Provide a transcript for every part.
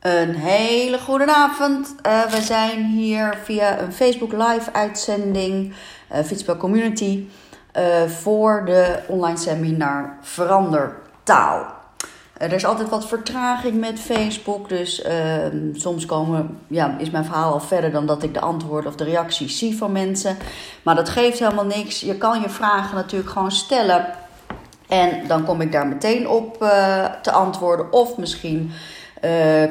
Een hele goede avond. Uh, we zijn hier via een Facebook live uitzending, uh, Community, uh, voor de online seminar Verandertaal. er is altijd wat vertraging met Facebook, dus ehm, soms komen, ja, is mijn verhaal al verder dan dat ik de antwoorden of de reacties zie van mensen. Maar dat geeft helemaal niks. Je kan je vragen natuurlijk gewoon stellen en dan kom ik daar meteen op te antwoorden of misschien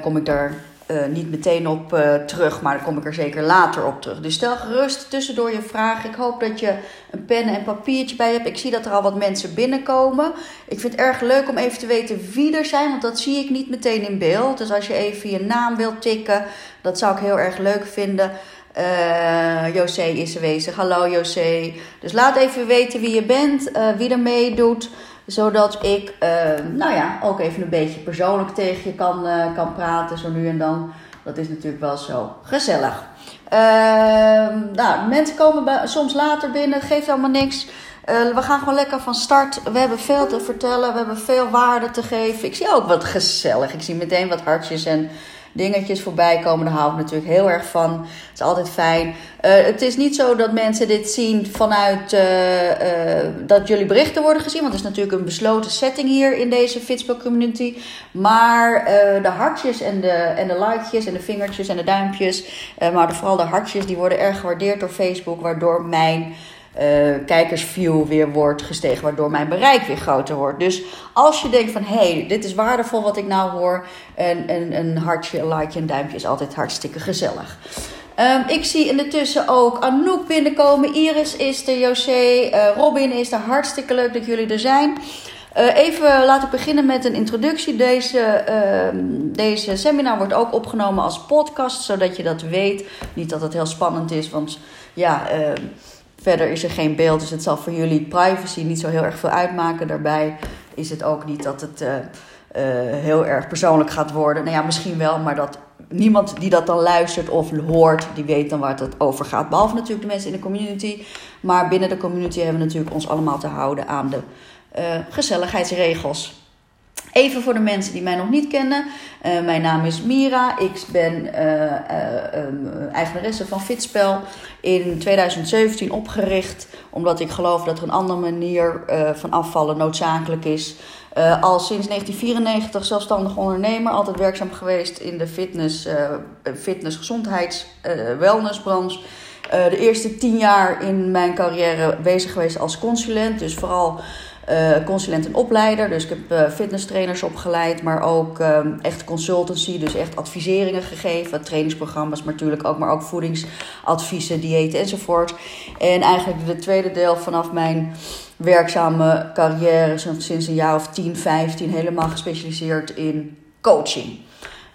kom ik daar uh, niet meteen op uh, terug, maar dan kom ik er zeker later op terug. Dus stel gerust tussendoor je vraag. Ik hoop dat je een pen en papiertje bij hebt. Ik zie dat er al wat mensen binnenkomen. Ik vind het erg leuk om even te weten wie er zijn, want dat zie ik niet meteen in beeld. Dus als je even je naam wilt tikken, dat zou ik heel erg leuk vinden. Uh, José is aanwezig. Hallo José. Dus laat even weten wie je bent, wie er meedoet zodat ik, uh, nou ja, ook even een beetje persoonlijk tegen je kan, uh, kan praten, zo nu en dan. Dat is natuurlijk wel zo gezellig. Uh, nou, mensen komen soms later binnen, geeft allemaal niks. Uh, we gaan gewoon lekker van start. We hebben veel te vertellen, we hebben veel waarde te geven. Ik zie ook wat gezellig. Ik zie meteen wat hartjes en dingetjes voorbij komen. Daar hou ik natuurlijk heel erg van. Het is altijd fijn. Uh, het is niet zo dat mensen dit zien vanuit uh, uh, dat jullie berichten worden gezien. Want het is natuurlijk een besloten setting hier in deze Fitspel community. Maar de hartjes en de, en de likejes en de vingertjes en de duimpjes. maar vooral de hartjes die worden erg gewaardeerd door Facebook. Waardoor mijn kijkersview weer wordt gestegen, waardoor mijn bereik weer groter wordt. Dus als je denkt van hé, hey, dit is waardevol wat ik nou hoor, een, een, hartje, een likeje, een duimpje is altijd hartstikke gezellig. Um, ik zie in de tussen ook Anouk binnenkomen. Iris is er, José, uh, Robin is er. Hartstikke leuk dat jullie er zijn. Uh, even laat ik beginnen met een introductie. Deze, uh, deze seminar wordt ook opgenomen als podcast, zodat je dat weet. Niet dat het heel spannend is, want ja, uh, Verder is er geen beeld, dus het zal voor jullie privacy niet zo heel erg veel uitmaken. Daarbij is het ook niet dat het uh, uh, heel erg persoonlijk gaat worden. Nou ja, misschien wel, maar dat niemand die dat dan luistert of hoort, die weet dan waar het over gaat. Behalve natuurlijk de mensen in de community. Maar binnen de community hebben we natuurlijk ons allemaal te houden aan de uh, gezelligheidsregels. Even voor de mensen die mij nog niet kennen. Uh, mijn naam is Mira. Ik ben uh, eigenaresse van Fitspel. In 2017 opgericht. Omdat ik geloof dat er een andere manier van afvallen noodzakelijk is. al sinds 1994 zelfstandig ondernemer. Altijd werkzaam geweest in de fitness, fitness gezondheids, wellnessbranche. de eerste tien jaar in mijn carrière bezig geweest als consulent. Dus vooral uh, consulent en opleider. Dus ik heb uh, fitnesstrainers opgeleid, maar ook uh, echt consultancy. Dus echt adviseringen gegeven, trainingsprogramma's, maar natuurlijk ook, maar ook voedingsadviezen, diëten enzovoort. En eigenlijk de tweede deel vanaf mijn werkzame carrière, sinds een jaar of 10, 15, helemaal gespecialiseerd in coaching.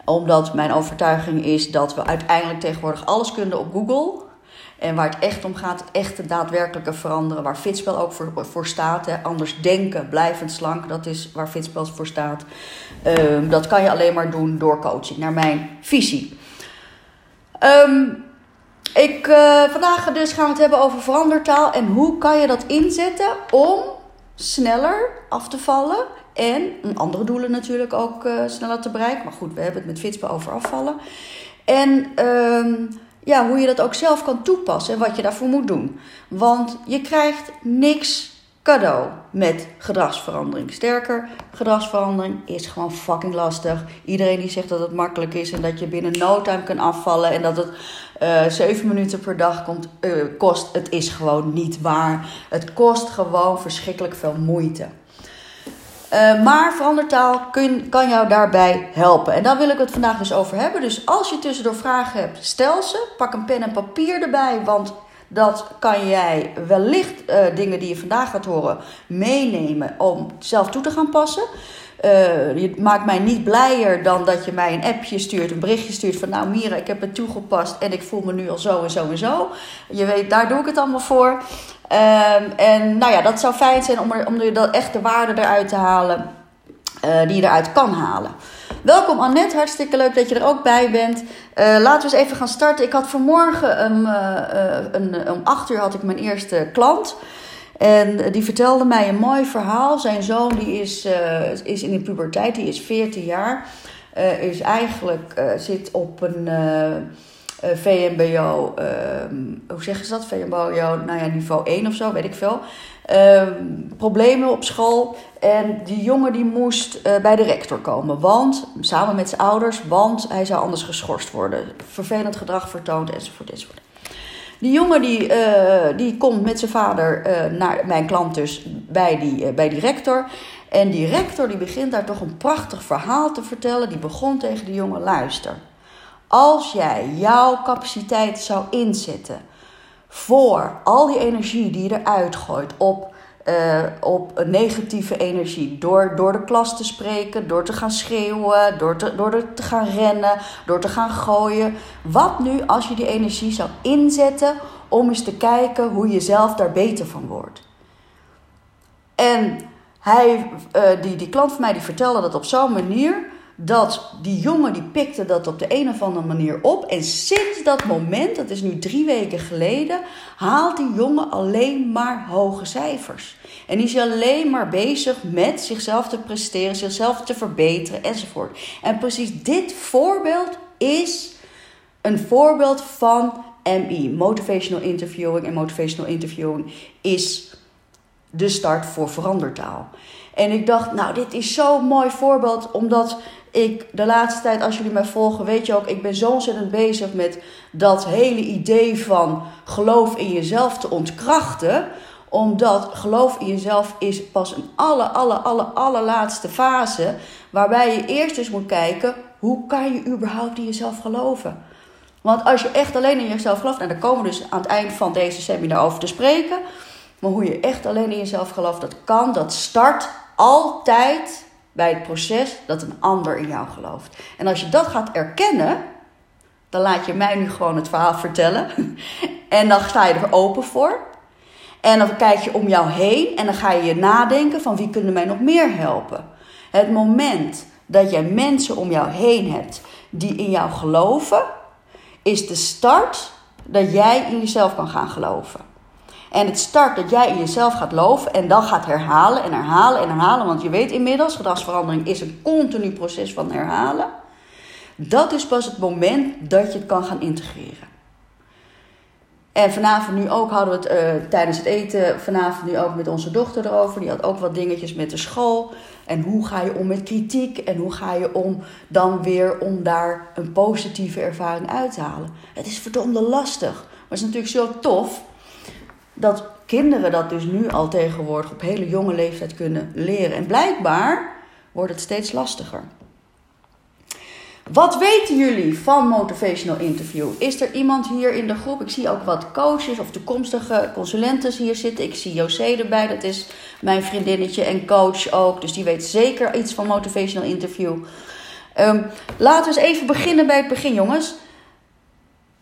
Omdat mijn overtuiging is dat we uiteindelijk tegenwoordig alles kunnen op Google. En waar het echt om gaat, het echte daadwerkelijke veranderen. Waar Fitspel ook voor, voor staat. Hè. Anders denken, blijvend slank, dat is waar Fitspel voor staat. Um, dat kan je alleen maar doen door coaching, naar mijn visie. Um, ik, uh, vandaag dus gaan we het hebben over verandertaal. En hoe kan je dat inzetten om sneller af te vallen. En andere doelen natuurlijk ook uh, sneller te bereiken. Maar goed, we hebben het met Fitspel over afvallen. En... Um, ja, hoe je dat ook zelf kan toepassen en wat je daarvoor moet doen. Want je krijgt niks cadeau met gedragsverandering. Sterker, gedragsverandering is gewoon fucking lastig. Iedereen die zegt dat het makkelijk is en dat je binnen no time kan afvallen en dat het uh, eh, 7 minuten per dag komt, uh, kost, het is gewoon niet waar. Het kost gewoon verschrikkelijk veel moeite. Uh, maar verandertaal kan jou daarbij helpen. En daar wil ik het vandaag dus over hebben. Dus als je tussendoor vragen hebt, stel ze. Pak een pen en papier erbij, want dat kan jij wellicht uh, dingen die je vandaag gaat horen meenemen om zelf toe te gaan passen. Uh, je maakt mij niet blijer dan dat je mij een appje stuurt, een berichtje stuurt van nou Mira, ik heb het toegepast en ik voel me nu al zo en zo en zo. Je weet, daar doe ik het allemaal voor. Um, en nou ja, dat zou fijn zijn om, er, om er dat echte waarde eruit te halen uh, die je eruit kan halen. Welkom Annette, hartstikke leuk dat je er ook bij bent. Uh, laten we eens even gaan starten. Ik had vanmorgen om 8 uur had ik mijn eerste klant. En die vertelde mij een mooi verhaal. Zijn zoon die is, uh, is in de puberteit, die is 14 jaar. is eigenlijk, zit op een VMBO, ehm, hoe zeggen ze dat? VMBO, nou ja, niveau 1 of zo, weet ik veel. Ehm, problemen op school. En die jongen die moest uh, bij de rector komen. Want, samen met zijn ouders, want hij zou anders geschorst worden. Vervelend gedrag vertoond, enzovoort, enzovoort. Die jongen die, uh, die komt met zijn vader uh, naar mijn klant dus bij die, bij die rector. En die rector die begint daar toch een prachtig verhaal te vertellen. Die begon tegen de jongen, luister. Als jij jouw capaciteit zou inzetten voor al die energie die je eruit gooit op, uh, op negatieve energie. Door, door de klas te spreken, door te gaan schreeuwen, door te, door te gaan rennen, door te gaan gooien. Wat nu als je die energie zou inzetten om eens te kijken hoe je zelf daar beter van wordt? En hij, uh, die, die klant van mij die vertelde dat op zo'n manier dat die jongen die pikte dat op de een of andere manier op. En sinds dat moment, dat is nu drie weken geleden, haalt die jongen alleen maar hoge cijfers. En is alleen maar bezig met zichzelf te presteren, zichzelf te verbeteren enzovoort. En precies dit voorbeeld is een voorbeeld van MI, Motivational Interviewing. En Motivational Interviewing is de start voor verandertaal. En ik dacht, nou, dit is zo'n mooi voorbeeld, omdat ik de laatste tijd, als jullie mij volgen, weet je ook, ik ben zo ontzettend bezig met dat hele idee van geloof in jezelf te ontkrachten. Omdat geloof in jezelf is pas een alle, alle, alle, allerlaatste fase. Waarbij je eerst eens moet kijken, hoe kan je überhaupt in jezelf geloven? Want als je echt alleen in jezelf gelooft, en daar komen we dus aan het eind van deze seminar over te spreken. Maar hoe je echt alleen in jezelf gelooft, dat kan, dat start altijd bij het proces dat een ander in jou gelooft. En als je dat gaat erkennen, dan laat je mij nu gewoon het verhaal vertellen. en dan sta je er open voor. En dan kijk je om jou heen en dan ga je je nadenken van wie kunnen mij nog meer helpen. Het moment dat jij mensen om jou heen hebt die in jou geloven, is de start dat jij in jezelf kan gaan geloven. En het start dat jij in jezelf gaat geloven en dan gaat herhalen en herhalen en herhalen. Want je weet inmiddels, gedragsverandering is een continu proces van herhalen. Dat is pas het moment dat je het kan gaan integreren. En vanavond nu ook hadden we het uh, tijdens het eten, vanavond nu ook met onze dochter erover. Die had ook wat dingetjes met de school. En hoe ga je om met kritiek? En hoe ga je om dan weer om daar een positieve ervaring uit te halen? Het is verdomde lastig. Maar het is natuurlijk zo tof dat kinderen dat dus nu al tegenwoordig op hele jonge leeftijd kunnen leren. En blijkbaar wordt het steeds lastiger. Wat weten jullie van motivational interview? Is er iemand hier in de groep? Ik zie ook wat coaches of toekomstige consulenten hier zitten. Ik zie José erbij, dat is mijn vriendinnetje en coach ook. Dus die weet zeker iets van motivational interview. Um, laten we eens even beginnen bij het begin, jongens.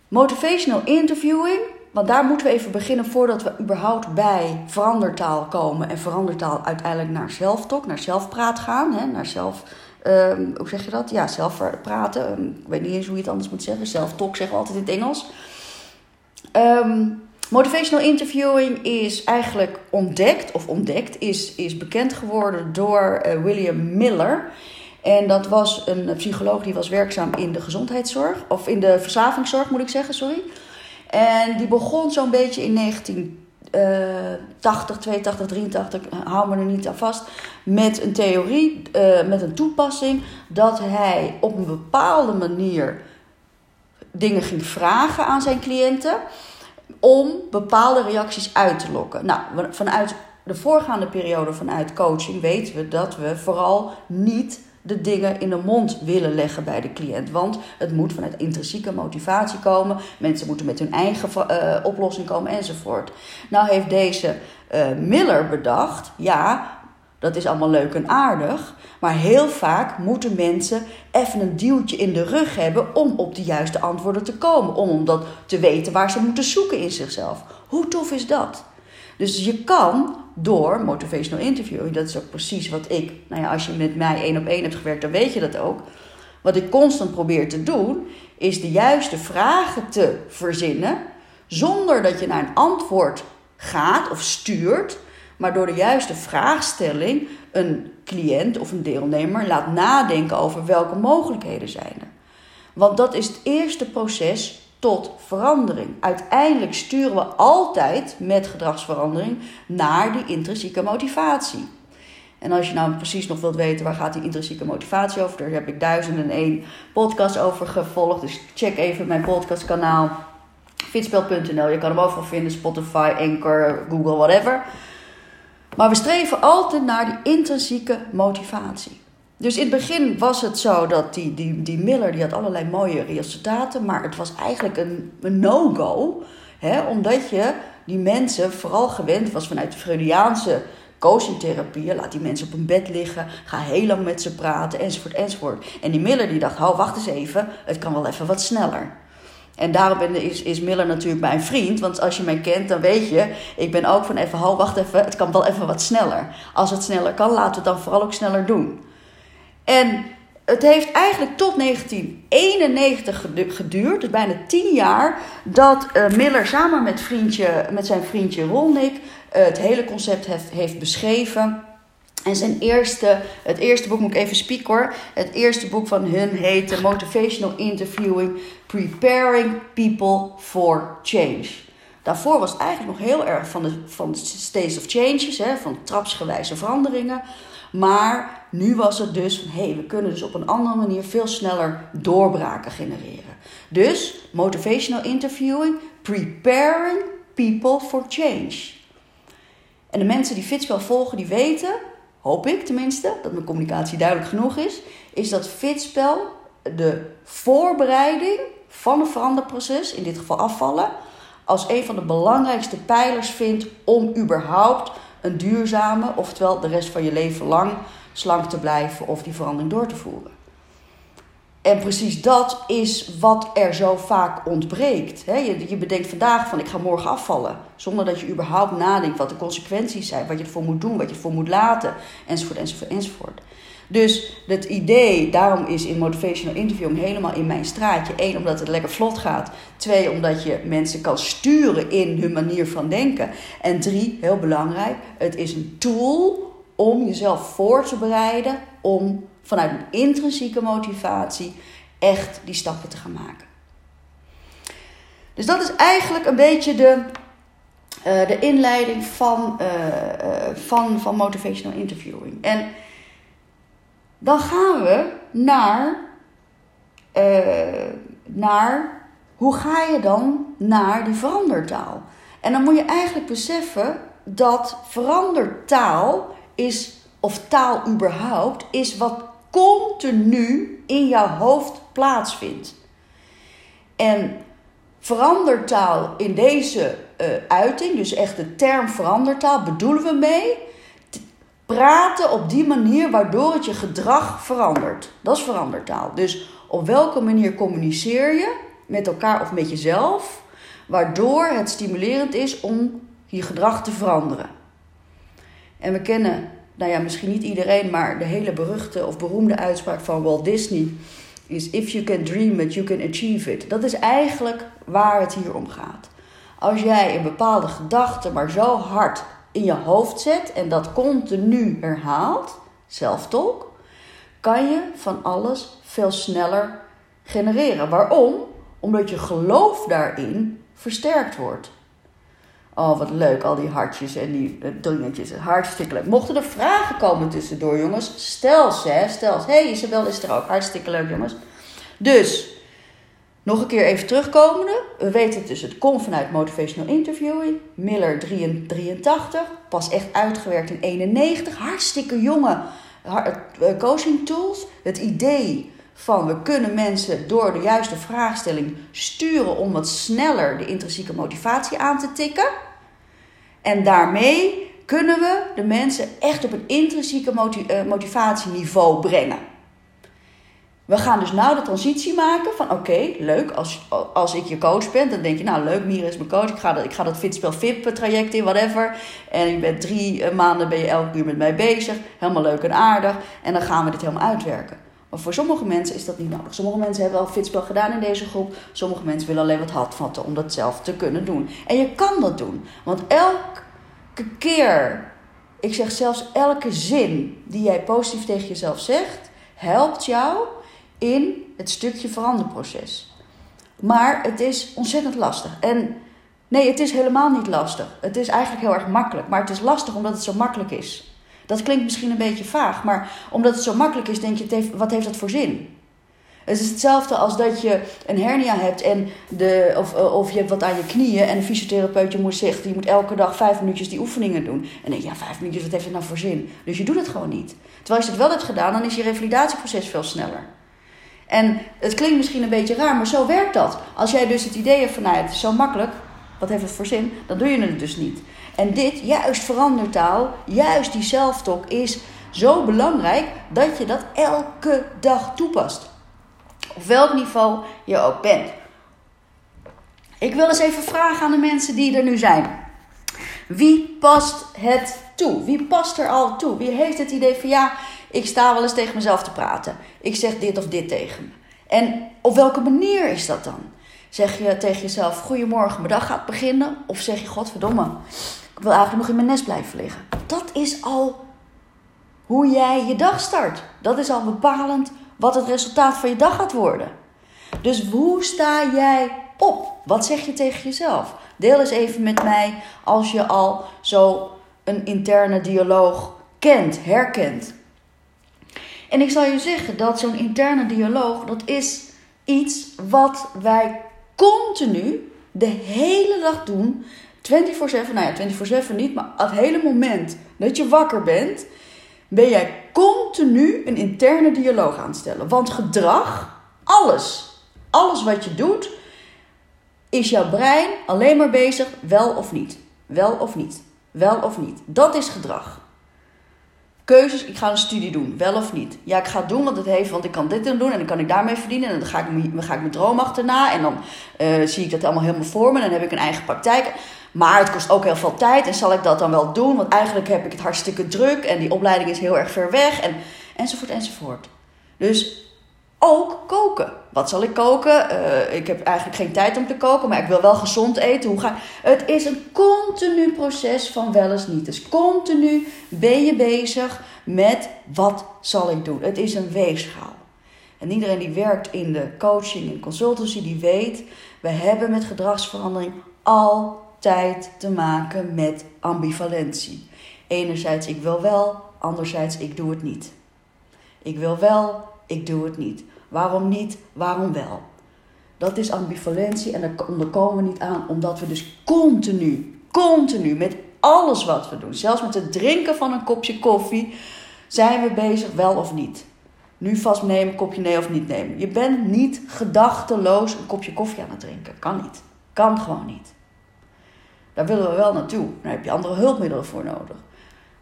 Motivational interviewing want daar moeten we even beginnen voordat we überhaupt bij verandertaal komen. En verandertaal uiteindelijk naar zelftalk, naar zelfpraat gaan. Hè, naar zelf, um, hoe zeg je dat? Ja, zelf praten. Ehm, ik weet niet eens hoe je het anders moet zeggen. Zelftalk zeggen we altijd in het Engels. Um, motivational interviewing is eigenlijk ontdekt, of ontdekt, is, is bekend geworden door uh, William Miller. En dat was een psycholoog die was werkzaam in de gezondheidszorg, of in de verslavingszorg moet ik zeggen, sorry. En die begon zo'n beetje in 1980, 82, 83, hou me er niet aan vast, met een theorie, uh, met een toepassing, dat hij op een bepaalde manier dingen ging vragen aan zijn cliënten om bepaalde reacties uit te lokken. Nou, vanuit de voorgaande periode vanuit coaching weten we dat we vooral niet de dingen in de mond willen leggen bij de cliënt. Want het moet vanuit intrinsieke motivatie komen. Mensen moeten met hun eigen uh, oplossing komen enzovoort. Nou heeft deze uh, Miller bedacht, ja, dat is allemaal leuk en aardig. Maar heel vaak moeten mensen even een duwtje in de rug hebben om op de juiste antwoorden te komen. Om, om dat te weten waar ze moeten zoeken in zichzelf. Hoe tof is dat? Dus je kan door motivational interviewing, dat is ook precies wat ik, nou ja, als je met mij één op één hebt gewerkt, dan weet je dat ook. Wat ik constant probeer te doen, is de juiste vragen te verzinnen, zonder dat je naar een antwoord gaat of stuurt, maar door de juiste vraagstelling een cliënt of een deelnemer laat nadenken over welke mogelijkheden zijn er. Want dat is het eerste proces tot verandering. Uiteindelijk sturen we altijd met gedragsverandering naar die intrinsieke motivatie. En als je nou precies nog wilt weten waar gaat die intrinsieke motivatie over, daar heb ik duizenden en één podcast over gevolgd. Dus check even mijn podcastkanaal fitspel.nl. Je kan hem overal vinden, Spotify, Anchor, Google, whatever. Maar we streven altijd naar die intrinsieke motivatie. Dus in het begin was het zo dat die, die, die Miller die had allerlei mooie resultaten, maar het was eigenlijk een, een no-go. Omdat je die mensen vooral gewend was vanuit de Freudiaanse coachingtherapie. Laat die mensen op een bed liggen, ga heel lang met ze praten, enzovoort, enzovoort. En die Miller die dacht, hou, wacht eens even, het kan wel even wat sneller. En daarom is, is Miller natuurlijk mijn vriend. Want als je mij kent, dan weet je, ik ben ook van even, hou, wacht even, het kan wel even wat sneller. Als het sneller kan, laten we het dan vooral ook sneller doen. En het heeft eigenlijk tot 1991 geduurd, dus bijna tien jaar, dat uh, Miller samen met, vriendje, met zijn vriendje Rolnik uh, het hele concept heeft, heeft beschreven. En zijn eerste, het eerste boek, moet ik even spieken hoor. Het eerste boek van hun heette Motivational Interviewing: Preparing People for Change. Daarvoor was het eigenlijk nog heel erg van de, van states of changes, hè, van trapsgewijze veranderingen. Maar nu was het dus van hé, hey, we kunnen dus op een andere manier veel sneller doorbraken genereren. Dus motivational interviewing, preparing people for change. En de mensen die Fitspel volgen, die weten, hoop ik tenminste, dat mijn communicatie duidelijk genoeg is, is dat Fitspel de voorbereiding van een veranderproces, in dit geval afvallen, als een van de belangrijkste pijlers vindt om überhaupt een duurzame, oftewel de rest van je leven lang slank te blijven of die verandering door te voeren. En precies dat is wat er zo vaak ontbreekt. Je, bedenkt vandaag van ik ga morgen afvallen. Zonder dat je überhaupt nadenkt wat de consequenties zijn. Wat je ervoor moet doen, wat je ervoor moet laten. Enzovoort, enzovoort, enzovoort. Dus het idee, daarom is in motivational interviewing helemaal in mijn straatje. Eén, omdat het lekker vlot gaat. Twee, omdat je mensen kan sturen in hun manier van denken. En drie, heel belangrijk, het is een tool om jezelf voor te bereiden om vanuit een intrinsieke motivatie echt die stappen te gaan maken. Dus dat is eigenlijk een beetje de, uh, de inleiding van, uh, uh, van, van motivational interviewing. En dan gaan we naar, naar hoe ga je dan naar die verandertaal? En dan moet je eigenlijk beseffen dat verandertaal is, of taal überhaupt, is wat continu in jouw hoofd plaatsvindt. En verandertaal in deze uh, uiting, dus echt de term verandertaal, bedoelen we mee praten op die manier waardoor het je gedrag verandert. Dat is verandertaal. Dus op welke manier communiceer je met elkaar of met jezelf, waardoor het stimulerend is om je gedrag te veranderen. En we kennen nou ja, misschien niet iedereen, maar de hele beruchte of beroemde uitspraak van Walt Disney is: If you can dream it, you can achieve it. Dat is eigenlijk waar het hier om gaat. Als jij een bepaalde gedachte maar zo hard in je hoofd zet en dat continu herhaalt, zelftalk, kan je van alles veel sneller genereren. Waarom? Omdat je geloof daarin versterkt wordt. Oh, wat leuk, al die hartjes en die uh, dingetjes. Hartstikke leuk. Mochten er vragen komen tussendoor, jongens, stel ze, stel ze. hey, Isabel is er ook. Hartstikke leuk, jongens. Dus, nog een keer even terugkomende. We weten het dus, het komt vanuit Motivational Interviewing. Miller 83, pas echt uitgewerkt in 91. Hartstikke jonge eh, coaching tools. Het idee van we kunnen mensen door de juiste vraagstelling sturen om wat sneller de intrinsieke motivatie aan te tikken. En daarmee kunnen we de mensen echt op een intrinsieke eh, motivatieniveau brengen. We gaan dus nou de transitie maken van oké, leuk, als, als ik je coach ben, dan denk je nou leuk, Mira is mijn coach, ik ga dat, ik ga dat Fitspel VIP traject in, whatever. En je bent drie eh, maanden ben je elke uur met mij bezig, helemaal leuk en aardig. En dan gaan we dit helemaal uitwerken. Maar voor sommige mensen is dat niet nodig. Sommige mensen hebben al fitspel gedaan in deze groep. Sommige mensen willen alleen wat handvatten om dat zelf te kunnen doen. En je kan dat doen. Want elke keer ik zeg zelfs elke zin die jij positief tegen jezelf zegt, helpt jou in het stukje veranderproces. Maar het is ontzettend lastig. En nee, het is helemaal niet lastig. Het is eigenlijk heel erg makkelijk. Maar het is lastig omdat het zo makkelijk is. Dat klinkt misschien een beetje vaag, maar omdat het zo makkelijk is, denk je, wat heeft dat voor zin? Het is hetzelfde als dat je een hernia hebt en de, of, eh, of je hebt wat aan je knieën en een fysiotherapeut je moet zeggen, je moet elke dag vijf minuutjes die oefeningen doen. En denk je, ja, vijf minuutjes, wat heeft het nou voor zin? Dus je doet het gewoon niet. Terwijl als je het wel hebt gedaan, dan is je revalidatieproces veel sneller. En het klinkt misschien een beetje raar, maar zo werkt dat. Als jij dus het idee hebt van, nou, het is zo makkelijk, wat heeft het voor zin? Dan doe je het dus niet. En dit, juist verandertaal, juist die zelftalk, is zo belangrijk dat je dat elke dag toepast. Op welk niveau je ook bent. Ik wil eens even vragen aan de mensen die er nu zijn. Wie past het toe? Wie past er al toe? Wie heeft het idee van ja, ik sta wel eens tegen mezelf te praten. Ik zeg dit of dit tegen me. En op welke manier is dat dan? Zeg je tegen jezelf: Goedemorgen, mijn dag gaat beginnen? Of zeg je: Godverdomme, ik wil eigenlijk nog in mijn nest blijven liggen? Dat is al hoe jij je dag start. Dat is al bepalend wat het resultaat van je dag gaat worden. Dus hoe sta jij op? Wat zeg je tegen jezelf? Deel eens even met mij als je al zo een interne dialoog kent, herkent. En ik zal je zeggen dat zo'n interne dialoog, dat is iets wat wij continu de hele dag doen. 24-7, nou ja, 24-7 niet, maar het hele moment dat je wakker bent, ben jij continu een interne dialoog aan het stellen. Want gedrag, alles, alles wat je doet, is jouw brein alleen maar bezig wel of niet. Wel of niet. Wel of niet. Dat is gedrag. Keuzes, ik ga een studie doen, wel of niet. Ja, ik ga het doen, want het heeft, want ik kan dit doen en dan kan ik daarmee verdienen. En dan ga ik, ga ik mijn droom achterna en dan uh, zie ik dat allemaal helemaal voor me. En dan heb ik een eigen praktijk. Maar het kost ook heel veel tijd en zal ik dat dan wel doen? Want eigenlijk heb ik het hartstikke druk en die opleiding is heel erg ver weg en, enzovoort enzovoort. Dus ook koken. Wat zal ik koken? Uh, ik heb eigenlijk geen tijd om te koken, maar ik wil wel gezond eten. Hoe ga Het is een continu proces van wel eens niet. Dus continu ben je bezig met wat zal ik doen. Het is een weegschaal. En iedereen die werkt in de coaching en consultancy, die weet, we hebben met gedragsverandering altijd te maken met ambivalentie. Enerzijds ik wil wel, anderzijds ik doe het niet. Ik wil wel, ik doe het niet. Waarom niet? Waarom wel? Dat is ambivalentie en daar komen we niet aan, omdat we dus continu, continu met alles wat we doen, zelfs met het drinken van een kopje koffie, zijn we bezig wel of niet. Nu vast nemen, kopje nee of niet nemen. Je bent niet gedachteloos een kopje koffie aan het drinken. Kan niet. Kan gewoon niet. Daar willen we wel naartoe. Daar heb je andere hulpmiddelen voor nodig.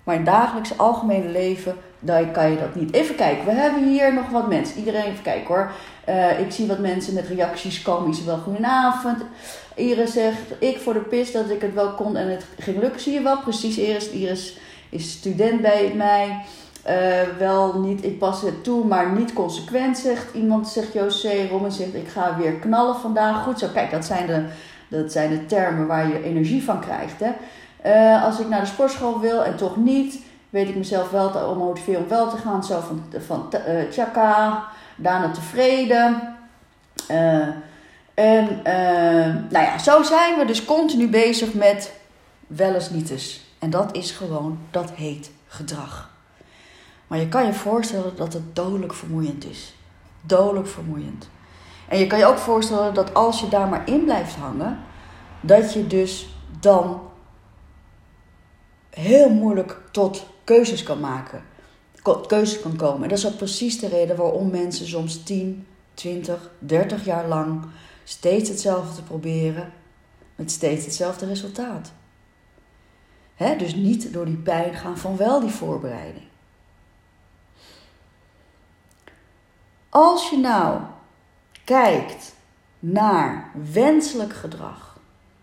Maar in het dagelijkse algemene leven dan kan je dat niet. Even kijken, we hebben hier nog wat mensen. Iedereen even kijken hoor. Uh, ik zie wat mensen met reacties komen. Wel goedenavond. Iris zegt, ik voor de pis dat ik het wel kon en het ging lukken. Zie je wel, precies Iris. Iris is student bij mij. Uh, wel niet, ik pas het toe, maar niet consequent, zegt iemand. Zegt José, Robin zegt, ik ga weer knallen vandaag. Goed zo, kijk, dat zijn de, dat zijn de termen waar je energie van krijgt. Hè? Uh, als ik naar de sportschool wil en toch niet weet ik mezelf wel te motiveren om wel te gaan. Zo van, van uh, tjaka, daarna tevreden. Uh, en nou ja, zo zijn we dus continu bezig met wel eens niet eens. En dat is gewoon, dat heet gedrag. Maar je kan je voorstellen dat het dodelijk vermoeiend is. Dodelijk vermoeiend. En je kan je ook voorstellen dat als je daar maar in blijft hangen, dat je dus dan heel moeilijk tot keuzes kan maken. Keuzes kan komen. En dat is ook precies de reden waarom mensen soms 10, 20, 30 jaar lang steeds hetzelfde proberen met steeds hetzelfde resultaat. Dus niet door die pijn gaan van wel die voorbereiding. Als je nou kijkt naar wenselijk gedrag,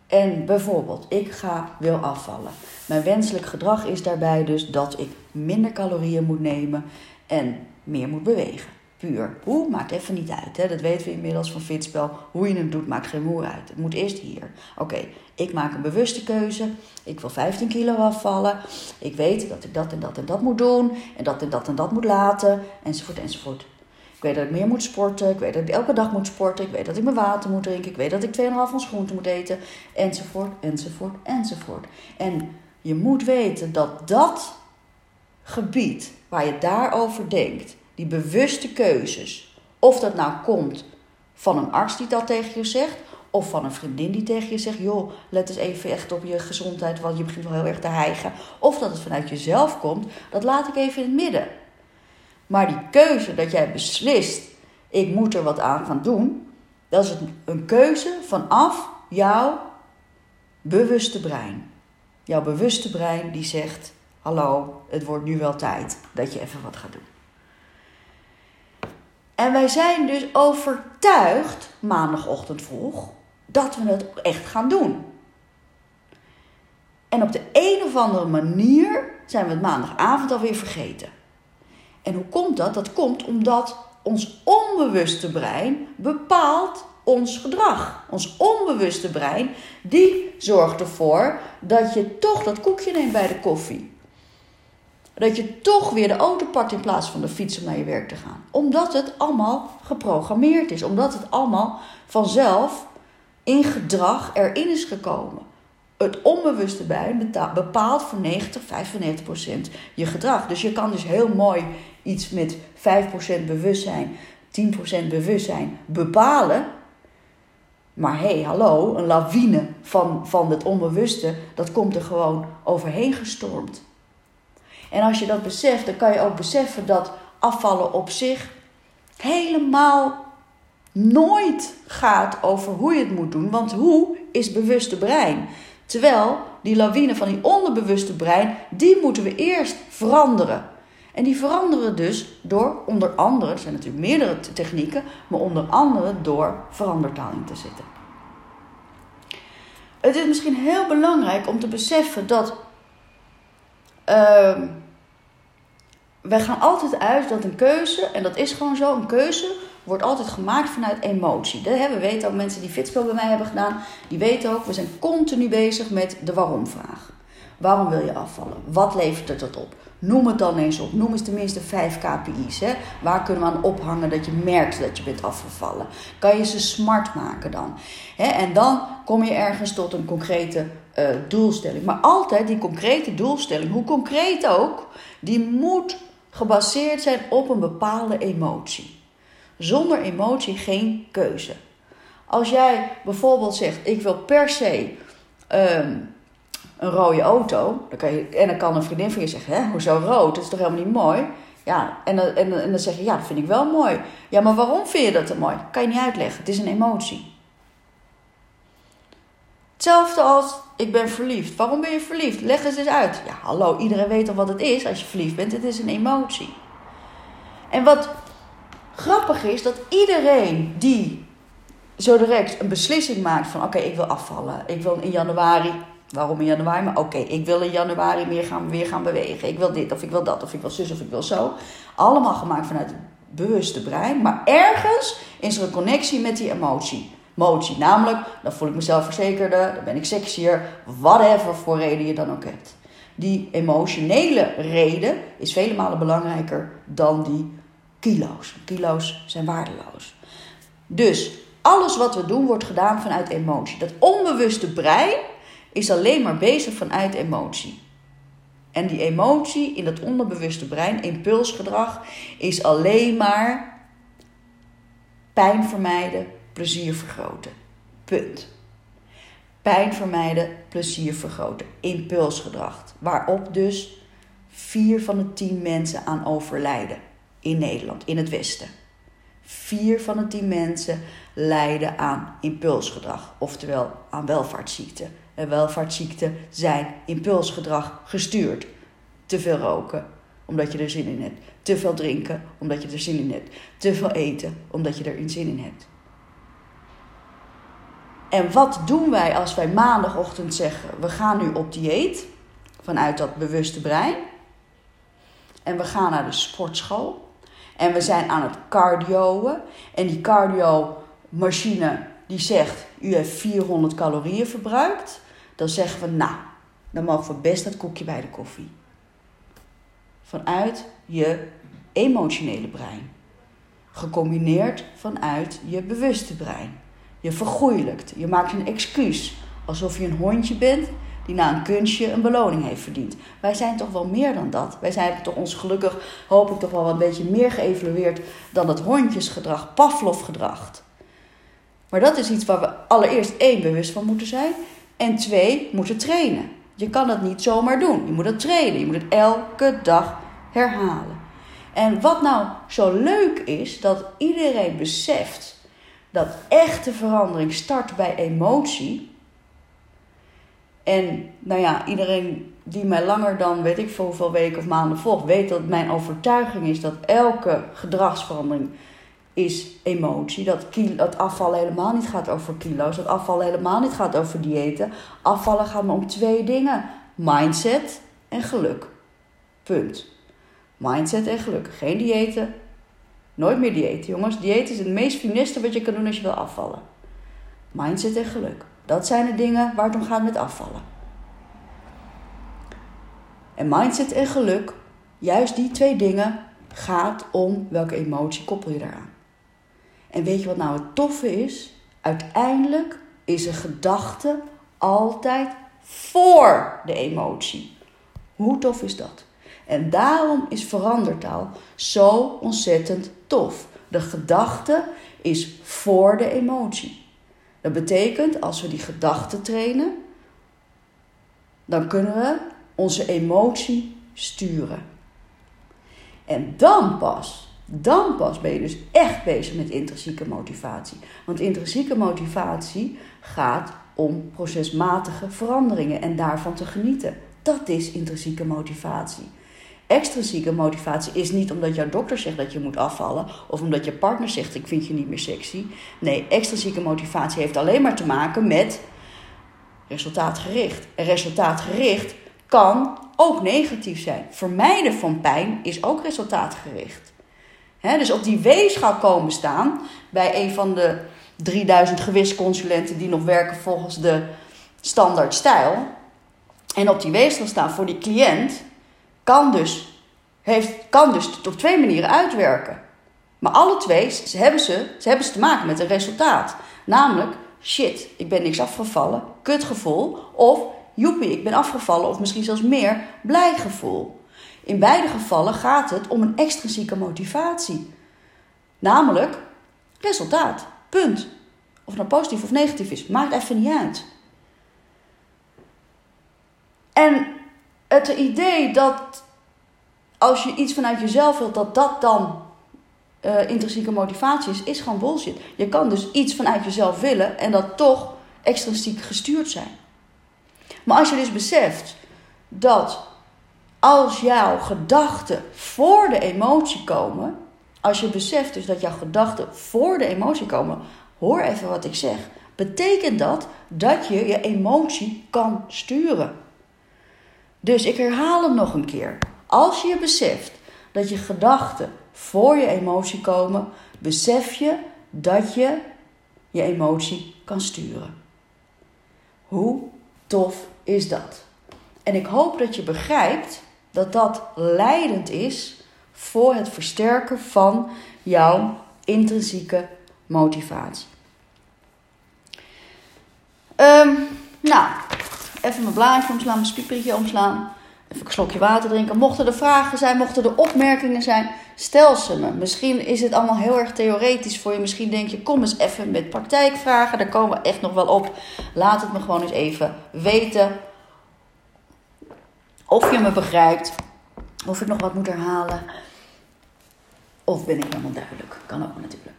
en bijvoorbeeld, ik ga wil afvallen. Mijn wenselijk gedrag is daarbij dus dat ik minder calorieën moet nemen en meer moet bewegen. puur. Hoe? Maakt even niet uit. Hè? Dat weten we inmiddels van Fitspel. Hoe je het doet, maakt geen moer uit. Het moet eerst hier. Oké, ik maak een bewuste keuze. Ik wil 15 kilo afvallen. Ik weet dat ik dat en dat en dat moet doen. En dat en dat en dat moet laten. Enzovoort, enzovoort. Ik weet dat ik meer moet sporten. Ik weet dat ik elke dag moet sporten. Ik weet dat ik mijn water moet drinken. Ik weet dat ik 2,5 ons groente moet eten. Enzovoort, enzovoort, enzovoort. En je moet weten dat dat gebied waar je daarover denkt, die bewuste keuzes, of dat nou komt van een arts die dat tegen je zegt, of van een vriendin die tegen je zegt: joh, let eens even echt op je gezondheid, want je begint wel heel erg te hijgen. Of dat het vanuit jezelf komt, dat laat ik even in het midden. Maar die keuze dat jij beslist: ik moet er wat aan gaan doen, dat is een keuze vanaf jouw bewuste brein. Jouw bewuste brein die zegt: hallo, het wordt nu wel tijd dat je even wat gaat doen. En wij zijn dus overtuigd, maandagochtend vroeg, dat we het echt gaan doen. En op de een of andere manier zijn we het maandagavond alweer vergeten. En hoe komt dat? Dat komt omdat ons onbewuste brein bepaalt ons gedrag. Ons onbewuste brein, die zorgt ervoor dat je toch dat koekje neemt bij de koffie. Dat je toch weer de auto pakt in plaats van de fiets om naar je werk te gaan. Omdat het allemaal geprogrammeerd is. Omdat het allemaal vanzelf in gedrag erin is gekomen. Het onbewuste brein bepaalt voor 90, 95 procent je gedrag. Dus je kan dus heel mooi iets met 5 procent bewustzijn, 10 procent bewustzijn bepalen. Maar hé, hey, hallo, een lawine van, van het onbewuste, dat komt er gewoon overheen gestormd. En als je dat beseft, dan kan je ook beseffen dat afvallen op zich helemaal nooit gaat over hoe je het moet doen. Want hoe is bewuste brein. Terwijl die lawine van die onderbewuste brein, die moeten we eerst veranderen. En die veranderen dus door onder andere, er zijn natuurlijk meerdere technieken, maar onder andere door verandertaling te zetten. Het is misschien heel belangrijk om te beseffen dat uh, wij gaan altijd uit dat een keuze, en dat is gewoon zo, een keuze wordt altijd gemaakt vanuit emotie. We weten ook mensen die fitspel bij mij hebben gedaan, die weten ook, we zijn continu bezig met de waarom-vraag. Waarom wil je afvallen? Wat levert het dat op? Noem het dan eens op. Noem eens tenminste vijf KPI's. Hè? Waar kunnen we aan ophangen dat je merkt dat je bent afgevallen? Kan je ze smart maken dan? Hè? En dan kom je ergens tot een concrete uh, doelstelling. Maar altijd die concrete doelstelling, hoe concreet ook, die moet gebaseerd zijn op een bepaalde emotie. Zonder emotie geen keuze. Als jij bijvoorbeeld zegt: Ik wil per se um, een rode auto. Dan kan je, en dan kan een vriendin van je zeggen: Hè, hoezo rood? Dat is toch helemaal niet mooi? Ja, en, en, en dan zeg je: Ja, dat vind ik wel mooi. Ja, maar waarom vind je dat dan mooi? Kan je niet uitleggen. Het is een emotie. Hetzelfde als ik ben verliefd. Waarom ben je verliefd? Leg het eens uit. Ja, hallo, iedereen weet al wat het is als je verliefd bent. Het is een emotie. En wat grappig is, dat iedereen die zo direct een beslissing maakt van... oké, ik wil afvallen. Ik wil in januari... Waarom in januari? Maar oké, ik wil in januari meer gaan, weer gaan bewegen. Ik wil dit of ik wil dat of ik wil zus of ik wil zo. Allemaal gemaakt vanuit het bewuste brein. Maar ergens is er een connectie met die emotie motie. Namelijk, dan voel ik mezelf verzekerder, dan ben ik sexier, whatever voor reden je dan ook hebt. Die emotionele reden is vele malen belangrijker dan die kilo's. Kilo's zijn waardeloos. Dus alles wat we doen wordt gedaan vanuit emotie. Dat onbewuste brein is alleen maar bezig vanuit emotie. En die emotie in dat onderbewuste brein, impulsgedrag, is alleen maar pijn vermijden, plezier vergroten. Punt. Pijn vermijden, plezier vergroten. Impulsgedrag. Waarop dus vier van de tien mensen aan overlijden. In Nederland, in het Westen. Vier van de tien mensen lijden aan impulsgedrag, oftewel aan welvaartsziekten. En welvaartsziekten zijn impulsgedrag gestuurd. Te veel roken, omdat je er zin in hebt. Te veel drinken, omdat je er zin in hebt. Te veel eten, omdat je er zin in hebt. En wat doen wij als wij maandagochtend zeggen: we gaan nu op dieet vanuit dat bewuste brein? En we gaan naar de sportschool. En we zijn aan het cardioen. En die cardio-machine die zegt, u heeft 400 calorieën verbruikt. Dan zeggen we, nou, dan mogen we best dat koekje bij de koffie. Vanuit je emotionele brein. Gecombineerd vanuit je bewuste brein. Je vergoeilijkt. Je maakt een excuus. Alsof je een hondje bent die na een kunstje een beloning heeft verdiend. Wij zijn toch wel meer dan dat. Wij zijn toch ons gelukkig, hoop ik toch wel een beetje meer geëvalueerd dan het hondjesgedrag, Pavlov-gedrag. Maar dat is iets waar we allereerst één bewust van moeten zijn en twee moeten trainen. Je kan dat niet zomaar doen. Je moet het trainen. Je moet het elke dag herhalen. En wat nou zo leuk is, dat iedereen beseft dat echte verandering start bij emotie. En nou ja, iedereen die mij langer dan weet ik voor hoeveel weken of maanden volgt, weet dat mijn overtuiging is dat elke gedragsverandering is emotie. Dat, kilo, dat afvallen helemaal niet gaat over kilo's. Dat afvallen helemaal niet gaat over diëten. Afvallen gaat maar om twee dingen: mindset en geluk. Punt. Mindset en geluk. Geen diëten. Nooit meer diëten, jongens. Dieet is het meest finiste wat je kan doen als je wil afvallen. Mindset en geluk. Dat zijn de dingen waar het om gaat met afvallen. En mindset en geluk, juist die twee dingen, gaat om welke emotie koppel je daaraan. En weet je wat nou het toffe is? Uiteindelijk is een gedachte altijd voor de emotie. Hoe tof is dat? En daarom is verandertaal zo ontzettend tof. De gedachte is voor de emotie. Dat betekent, als we die gedachte trainen, dan kunnen we onze emotie sturen. En dan pas, dan pas ben je dus echt bezig met intrinsieke motivatie. Want intrinsieke motivatie gaat om procesmatige veranderingen en daarvan te genieten. Dat is intrinsieke motivatie. Extrinsieke motivatie is niet omdat jouw dokter zegt dat je moet afvallen of omdat je partner zegt ik vind je niet meer sexy. Nee, extrinsieke motivatie heeft alleen maar te maken met resultaatgericht. En resultaatgericht kan ook negatief zijn. Vermijden van pijn is ook resultaatgericht. dus op die weegschaal komen staan bij een van de 3000 gewichtsconsulenten die nog werken volgens de standaard stijl. En op die weegschaal staan voor die cliënt kan dus, heeft, kan dus op twee manieren uitwerken. Maar alle twee hebben, ze, ze hebben ze te maken met een resultaat. Namelijk, shit, ik ben niks afgevallen, kutgevoel. Of, joepie, ik ben afgevallen, of misschien zelfs meer, blij gevoel. In beide gevallen gaat het om een extrinsieke motivatie. Namelijk, resultaat, punt. Of het nou positief of negatief is, maakt even niet uit. En het idee dat als je iets vanuit jezelf wilt, dat dat dan uh, intrinsieke motivatie is, is gewoon bullshit. Je kan dus iets vanuit jezelf willen en dat toch extrinsiek gestuurd zijn. Maar als je dus beseft dat als jouw gedachten voor de emotie komen, als je beseft dus dat jouw gedachten voor de emotie komen, hoor even wat ik zeg, betekent dat dat je je emotie kan sturen. Dus ik herhaal hem nog een keer. Als je beseft dat je gedachten voor je emotie komen, besef je dat je je emotie kan sturen. Hoe tof is dat? En ik hoop dat je begrijpt dat dat leidend is voor het versterken van jouw intrinsieke motivatie. Um, nou, even mijn blaadje omslaan, mijn spiepertje omslaan. Even een slokje water drinken. Mochten er vragen zijn, mochten er opmerkingen zijn, stel ze me. Misschien is het allemaal heel erg theoretisch voor je. Misschien denk je, kom eens even met praktijkvragen. Daar komen we echt nog wel op. Laat het me gewoon eens even weten. Of je me begrijpt. Of ik nog wat moet herhalen. Of ben ik helemaal duidelijk. Kan ook natuurlijk.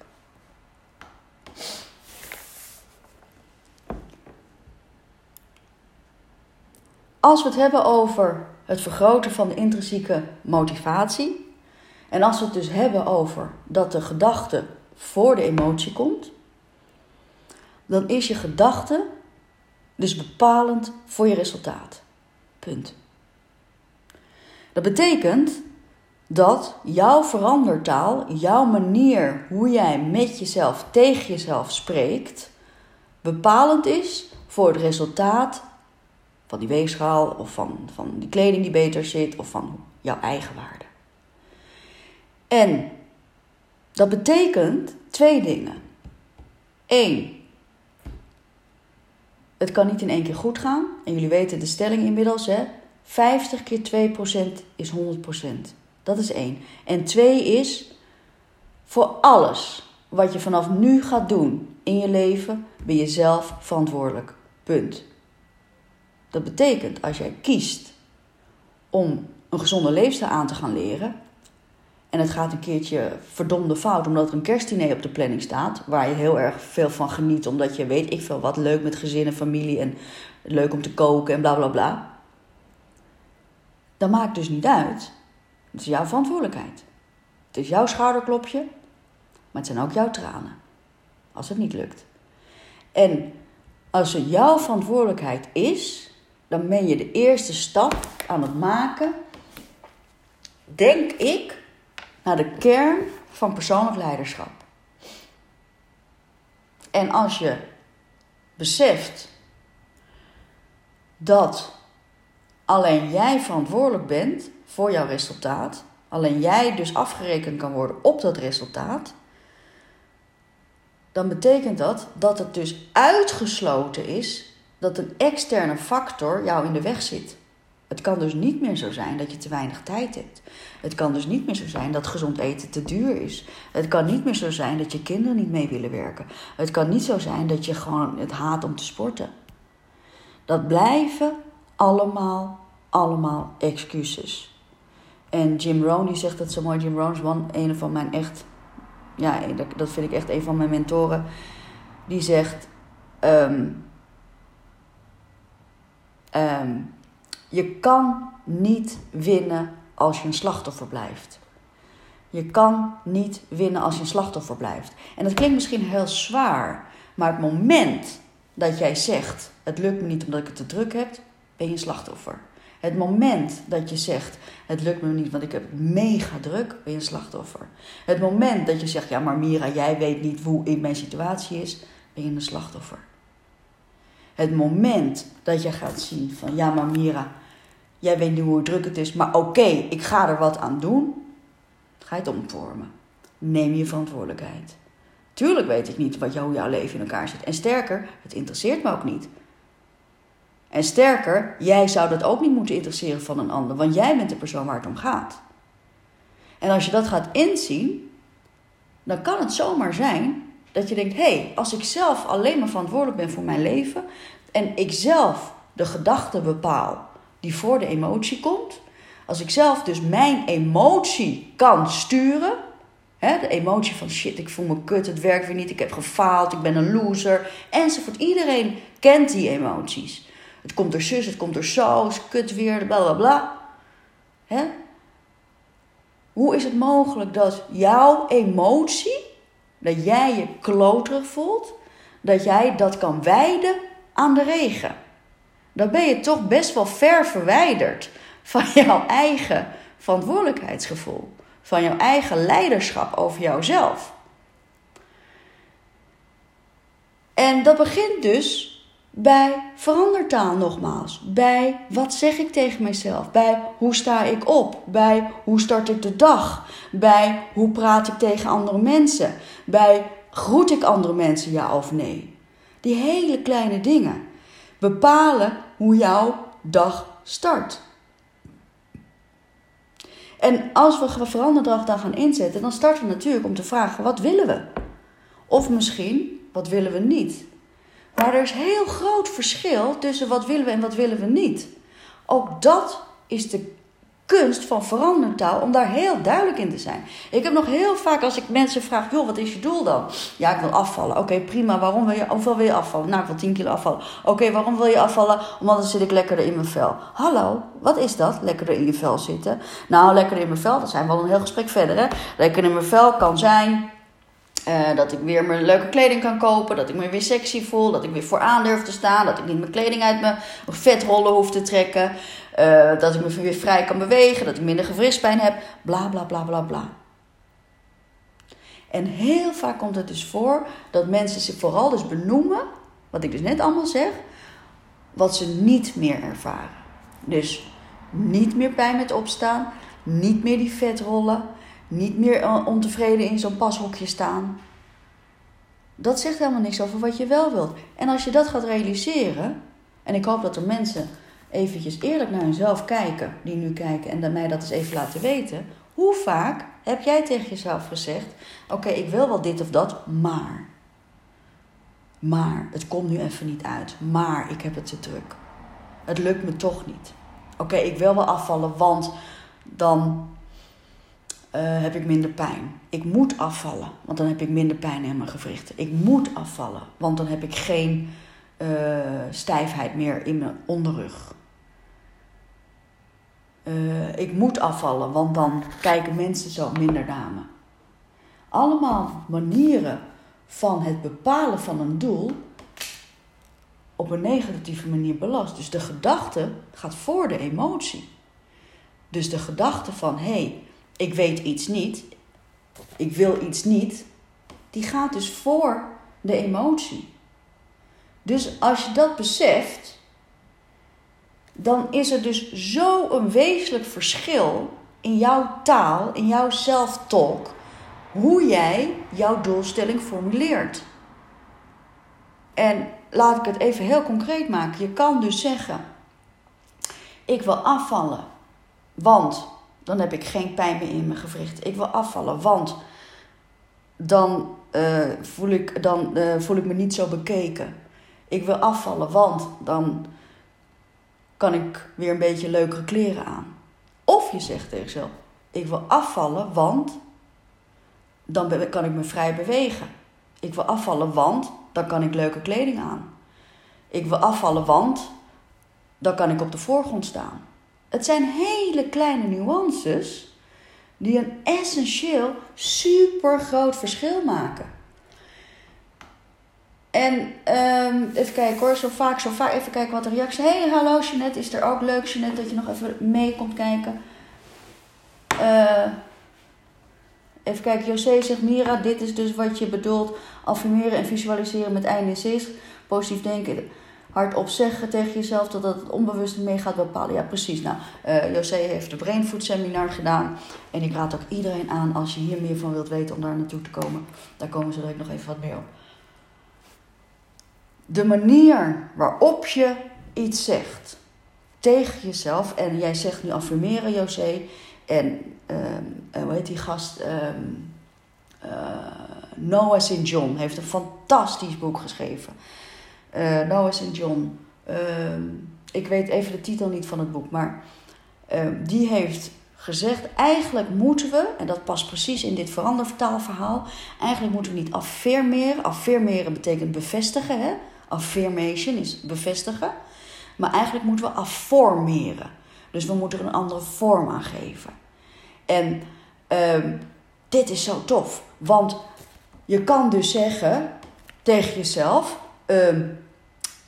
Als we het hebben over het vergroten van de intrinsieke motivatie. En als we het dus hebben over dat de gedachte voor de emotie komt, dan is je gedachte dus bepalend voor je resultaat. Punt. Dat betekent dat jouw verandertaal, jouw manier hoe jij met jezelf, tegen jezelf spreekt, bepalend is voor het resultaat van die weegschaal of van, van die kleding die beter zit of van jouw eigen waarde. En dat betekent twee dingen. Eén, het kan niet in één keer goed gaan. En jullie weten de stelling inmiddels, hè? 50 keer 2% is 100%. Dat is één. En twee is, voor alles wat je vanaf nu gaat doen in je leven, ben je zelf verantwoordelijk. Punt. Dat betekent, als jij kiest om een gezonde leefstijl aan te gaan leren, en het gaat een keertje verdomde fout omdat er een kerstdiner op de planning staat. Waar je heel erg veel van geniet. Omdat je weet, ik veel wat leuk met gezin en familie. En leuk om te koken en bla bla bla. Dat maakt dus niet uit. Het is jouw verantwoordelijkheid. Het is jouw schouderklopje. Maar het zijn ook jouw tranen. Als het niet lukt. En als het jouw verantwoordelijkheid is. Dan ben je de eerste stap aan het maken. Denk ik naar de kern van persoonlijk leiderschap. En als je beseft dat alleen jij verantwoordelijk bent voor jouw resultaat, alleen jij dus afgerekend kan worden op dat resultaat, dan betekent dat dat het dus uitgesloten is dat een externe factor jou in de weg zit. Het kan dus niet meer zo zijn dat je te weinig tijd hebt. Het kan dus niet meer zo zijn dat gezond eten te duur is. Het kan niet meer zo zijn dat je kinderen niet mee willen werken. Het kan niet zo zijn dat je gewoon het haat om te sporten. Dat blijven allemaal, allemaal excuses. En Jim Rohn die zegt dat zo mooi. Jim Rohn is een van mijn echt, ja, dat vind ik echt een van mijn mentoren. Die zegt, um, um, je kan niet winnen als je een slachtoffer blijft. Je kan niet winnen als je een slachtoffer blijft. En dat klinkt misschien heel zwaar, maar het moment dat jij zegt: Het lukt me niet omdat ik het te druk heb, ben je een slachtoffer. Het moment dat je zegt: Het lukt me niet want ik heb mega druk, ben je een slachtoffer. Het moment dat je zegt: Ja, maar Mira, jij weet niet hoe in mijn situatie is, ben je een slachtoffer. Het moment dat je gaat zien van: Ja, maar Mira, Jij weet nu hoe druk het is, maar oké, ik ga er wat aan doen. Ga je het omvormen. Neem je verantwoordelijkheid. Tuurlijk weet ik niet wat jou, hoe jouw leven in elkaar zit. En sterker, het interesseert me ook niet. En sterker, jij zou dat ook niet moeten interesseren van een ander, want jij bent de persoon waar het om gaat. En als je dat gaat inzien, dan kan het zomaar zijn dat je denkt: hé, hey, als ik zelf alleen maar verantwoordelijk ben voor mijn leven en ik zelf de gedachten bepaal die voor de emotie komt. Als ik zelf dus mijn emotie kan sturen. Hè, de emotie van shit, ik voel me kut, het werkt weer niet, ik heb gefaald, ik ben een loser. Enzovoort. Iedereen kent die emoties. Het komt door zus, het komt door zo, het is kut weer, bla bla bla. Hè? Hoe is het mogelijk dat jouw emotie, dat jij je kloterig voelt, dat jij dat kan wijden aan de regen? dan ben je toch best wel ver verwijderd van jouw eigen verantwoordelijkheidsgevoel. Van jouw eigen leiderschap over jouzelf. En dat begint dus bij verandertaal nogmaals. Bij wat zeg ik tegen mezelf? Bij hoe sta ik op? Bij hoe start ik de dag? Bij hoe praat ik tegen andere mensen? Bij groet ik andere mensen ja of nee? Die hele kleine dingen bepalen hoe jouw dag start. En als we veranderdag dan gaan inzetten, dan starten we natuurlijk om te vragen: wat willen we? Of misschien, wat willen we niet? Maar er is heel groot verschil tussen wat willen we en wat willen we niet. Ook dat is de kunst van verandertaal om daar heel duidelijk in te zijn. Ik heb nog heel vaak als ik mensen vraag, joh, wat is je doel dan? Ja, ik wil afvallen. Oké, prima. Waarom wil je, hoeveel wil je afvallen? Nou, ik wil 10 kilo afvallen. Oké, waarom wil je afvallen? Omdat dan zit ik lekkerder in mijn vel. Hallo, wat is dat? Lekkerder in je vel zitten? Nou, lekkerder in mijn vel, dat zijn we al een heel gesprek verder. Hè? Lekker in mijn vel kan zijn uh, dat ik weer mijn leuke kleding kan kopen. Dat ik me weer sexy voel. Dat ik weer vooraan durf te staan. Dat ik niet mijn kleding uit mijn vetrollen hoef te trekken. uh, dat ik me weer vrij kan bewegen, dat ik minder gewrichtspijn heb, bla bla bla bla bla. En heel vaak komt het dus voor dat mensen zich vooral dus benoemen, wat ik dus net allemaal zeg, wat ze niet meer ervaren. Dus niet meer pijn met opstaan, niet meer die vet rollen, niet meer ontevreden in zo'n pashokje staan. Dat zegt helemaal niks over wat je wel wilt. En als je dat gaat realiseren, en ik hoop dat er mensen eventjes eerlijk naar hunzelf kijken, die nu kijken en mij dat eens even laten weten. Hoe vaak heb jij tegen jezelf gezegd: Oké, ik wil wel dit of dat, maar. Maar het komt nu even niet uit. Maar ik heb het te druk. Het lukt me toch niet. Oké, ik wil wel afvallen, want dan uh, heb ik minder pijn. Ik moet afvallen, want dan heb ik minder pijn in mijn gewrichten. Ik moet afvallen, want dan heb ik geen uh, stijfheid meer in mijn onderrug. Uh, ik moet afvallen, want dan kijken mensen zo minder naar me. Allemaal manieren van het bepalen van een doel op een negatieve manier belast. Dus de gedachte gaat voor de emotie. Dus de gedachte van hé, hey, ik weet iets niet, ik wil iets niet, die gaat dus voor de emotie. Dus als je dat beseft, dan is er dus zo een wezenlijk verschil in jouw taal, in jouw self-talk, hoe jij jouw doelstelling formuleert. En laat ik het even heel concreet maken. Je kan dus zeggen: Ik wil afvallen, want dan heb ik geen pijn meer in mijn gewricht. Ik wil afvallen, want dan, uh, voel, ik, dan uh, voel ik me niet zo bekeken. Ik wil afvallen, want dan kan ik weer een beetje leukere kleren aan. Of je zegt tegen jezelf: Ik wil afvallen, want dan kan ik me vrij bewegen. Ik wil afvallen, want dan kan ik leuke kleding aan. Ik wil afvallen, want dan kan ik op de voorgrond staan. Het zijn hele kleine nuances die een essentieel super groot verschil maken. En um, even kijken hoor, zo vaak, zo vaak. Even kijken wat de reactie. Hey, hallo Jeanette, is er ook leuk Jeanette dat je nog even mee komt kijken. Uh, even kijken, José zegt Mira, dit is dus wat je bedoelt. Affirmeren en visualiseren met einde in. Positief denken hardop zeggen tegen jezelf dat het onbewuste mee gaat bepalen. Ja, precies. Nou, uh, José heeft de Brainfood Seminar gedaan. En ik raad ook iedereen aan, als je hier meer van wilt weten, om daar naartoe te komen. Daar komen ze direct nog even wat meer op. De manier waarop je iets zegt tegen jezelf, en jij zegt nu affirmeren, José, en um, hoe heet die gast? Um, uh, Noah St. John heeft een fantastisch boek geschreven. Uh, Noah St. John. Ehm, ik weet even de titel niet van het boek, maar ehm, die heeft gezegd: eigenlijk moeten we, en dat past precies in dit verandervertaalverhaal, eigenlijk moeten we niet affirmeren. Affirmeren betekent bevestigen, hè? Affirmation is bevestigen. Maar eigenlijk moeten we afformeren. Dus we moeten er een andere vorm aan geven. En ehm, dit is zo tof, want je kan dus zeggen tegen jezelf: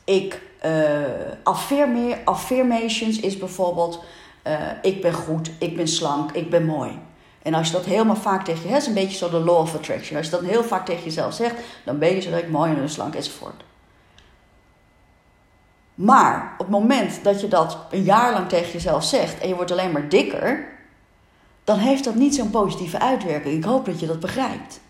ik uh, affirmations is bijvoorbeeld: uh, ik ben goed, ik ben slank, ik ben mooi. En als je dat helemaal vaak tegen je, het is een beetje zo de law of attraction. Als je dat heel vaak tegen jezelf zegt, dan ben je zo direct mooi en slank enzovoort. Maar op het moment dat je dat een jaar lang tegen jezelf zegt en je wordt alleen maar dikker, dan heeft dat niet zo'n positieve uitwerking. Ik hoop dat je dat begrijpt.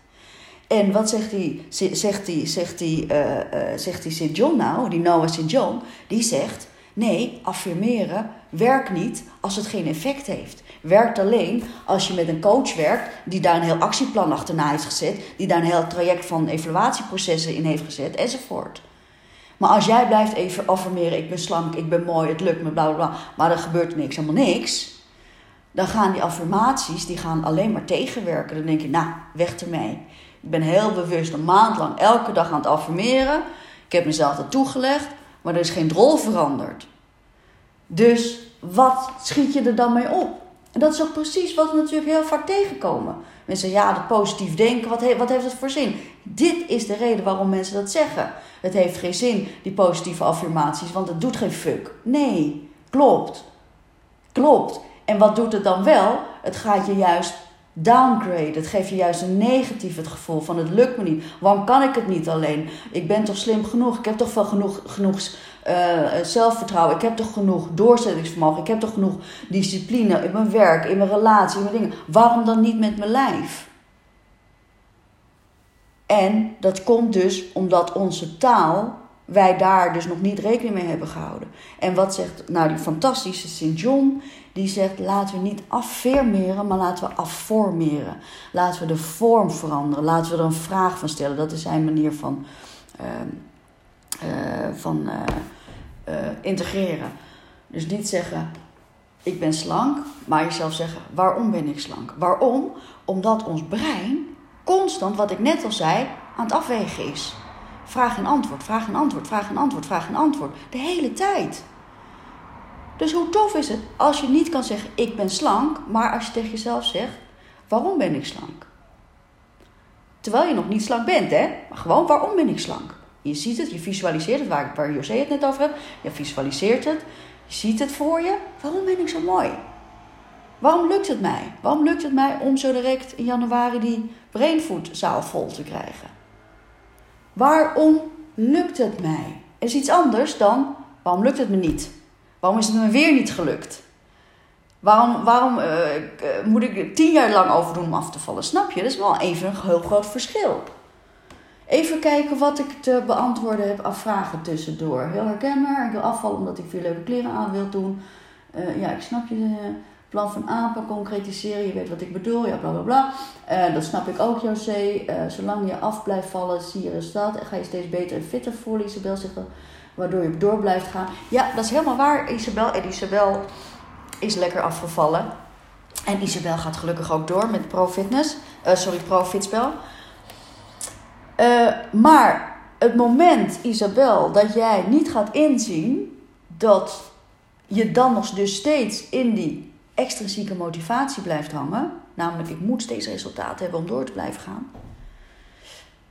En wat zegt die, zegt die, zegt die, uh, uh, zegt die St. John nou, die Noah St. John? Die zegt, nee, affirmeren werkt niet als het geen effect heeft. Werkt alleen als je met een coach werkt die daar een heel actieplan achterna heeft gezet, die daar een heel traject van evaluatieprocessen in heeft gezet, enzovoort. Maar als jij blijft even affirmeren, ik ben slank, ik ben mooi, het lukt me, bla bla bla, maar er gebeurt niks, helemaal niks. Dan gaan die affirmaties die gaan alleen maar tegenwerken. Dan denk je, nou, weg ermee. Ik ben heel bewust een maand lang elke dag aan het affirmeren. Ik heb mezelf dat toegelegd, maar er is geen drol veranderd. Dus wat schiet je er dan mee op? En dat is ook precies wat we natuurlijk heel vaak tegenkomen. Mensen ja, dat positief denken, wat, wat heeft het voor zin? Dit is de reden waarom mensen dat zeggen. Het heeft geen zin, die positieve affirmaties, want het doet geen fuck. Nee, klopt. Klopt. En wat doet het dan wel? Het gaat je juist downgrade. Het geeft je juist een negatief het gevoel van het lukt me niet. Waarom kan ik het niet alleen? Ik ben toch slim genoeg? Ik heb toch wel genoeg, genoeg uh, zelfvertrouwen? Ik heb toch genoeg doorzettingsvermogen? Ik heb toch genoeg discipline in mijn werk, in mijn relatie, in mijn dingen? Waarom dan niet met mijn lijf? En dat komt dus omdat onze taal, wij daar dus nog niet rekening mee hebben gehouden. En wat zegt nou die fantastische St. John? Die zegt laten we niet affirmeren, maar laten we afformeren. Laten we de vorm veranderen. Laten we er een vraag van stellen. Dat is zijn manier van, uh, van uh, integreren. Dus niet zeggen ik ben slank, maar jezelf zeggen waarom ben ik slank? Waarom? Omdat ons brein constant, wat ik net al zei, aan het afwegen is. Vraag en antwoord, vraag en antwoord, vraag en antwoord, vraag en antwoord. De hele tijd. Dus hoe tof is het als je niet kan zeggen: Ik ben slank, maar als je tegen jezelf zegt: Waarom ben ik slank? Terwijl je nog niet slank bent, hè? Maar gewoon waarom ben ik slank? Je ziet het, je visualiseert het, waar, waar José het net over heeft. Je visualiseert het, je ziet het voor je. Waarom ben ik zo mooi? Waarom lukt het mij? Waarom lukt het mij om zo direct in januari die brainfoodzaal vol te krijgen? Waarom lukt het mij? Is iets anders dan waarom lukt het me niet? Waarom is het me weer niet gelukt? Waarom, waarom uh, moet ik er tien jaar lang over doen om af te vallen? Snap je? Dat is wel even een heel groot verschil. Even kijken wat ik te beantwoorden heb aan vragen tussendoor. Heel herkenbaar. Ik wil afvallen omdat ik veel leuke kleren aan wil doen. Uh, ja, ik snap je plan van aanpak concretiseren. Je weet wat ik bedoel. Ja, bla bla bla. Dat snap ik ook, José. Zolang je af blijft vallen, zie je resultaat. En ga je steeds beter en fitter voelen. Isabel zegt waardoor je door blijft gaan. Ja, dat is helemaal waar, Isabel. En Isabel is lekker afgevallen. En Isabel gaat gelukkig ook door met Pro Fitness. Uh, sorry, Pro Fitspel. Uh, maar het moment, Isabel, dat jij niet gaat inzien dat je dan nog dus steeds in die extrinsieke motivatie blijft hangen, namelijk ik moet steeds resultaat hebben om door te blijven gaan,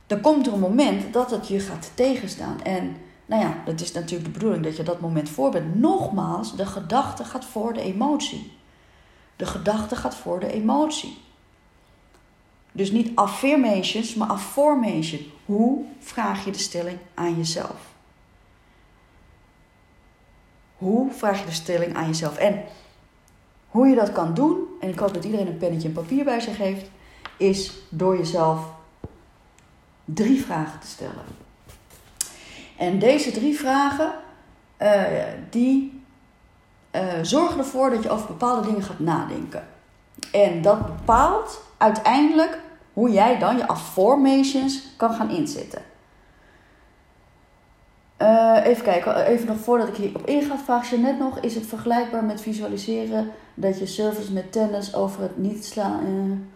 dan komt er een moment dat het je gaat tegenstaan. En nou ja, dat is natuurlijk de bedoeling dat je dat moment voor bent. Nogmaals, de gedachte gaat voor de emotie. De gedachte gaat voor de emotie. Dus niet affirmations, maar affirmation. Hoe vraag je de stelling aan jezelf? Hoe vraag je de stelling aan jezelf? En hoe je dat kan doen, en ik hoop dat iedereen een pennetje en papier bij zich heeft, is door jezelf drie vragen te stellen. En deze drie vragen, uh, die uh, zorgen ervoor dat je over bepaalde dingen gaat nadenken. En dat bepaalt uiteindelijk hoe jij dan je affirmations kan gaan inzetten. Uh, even kijken, even nog voordat ik hierop inga, vraag je net nog: is het vergelijkbaar met visualiseren dat je service met tennis over het niet slaan,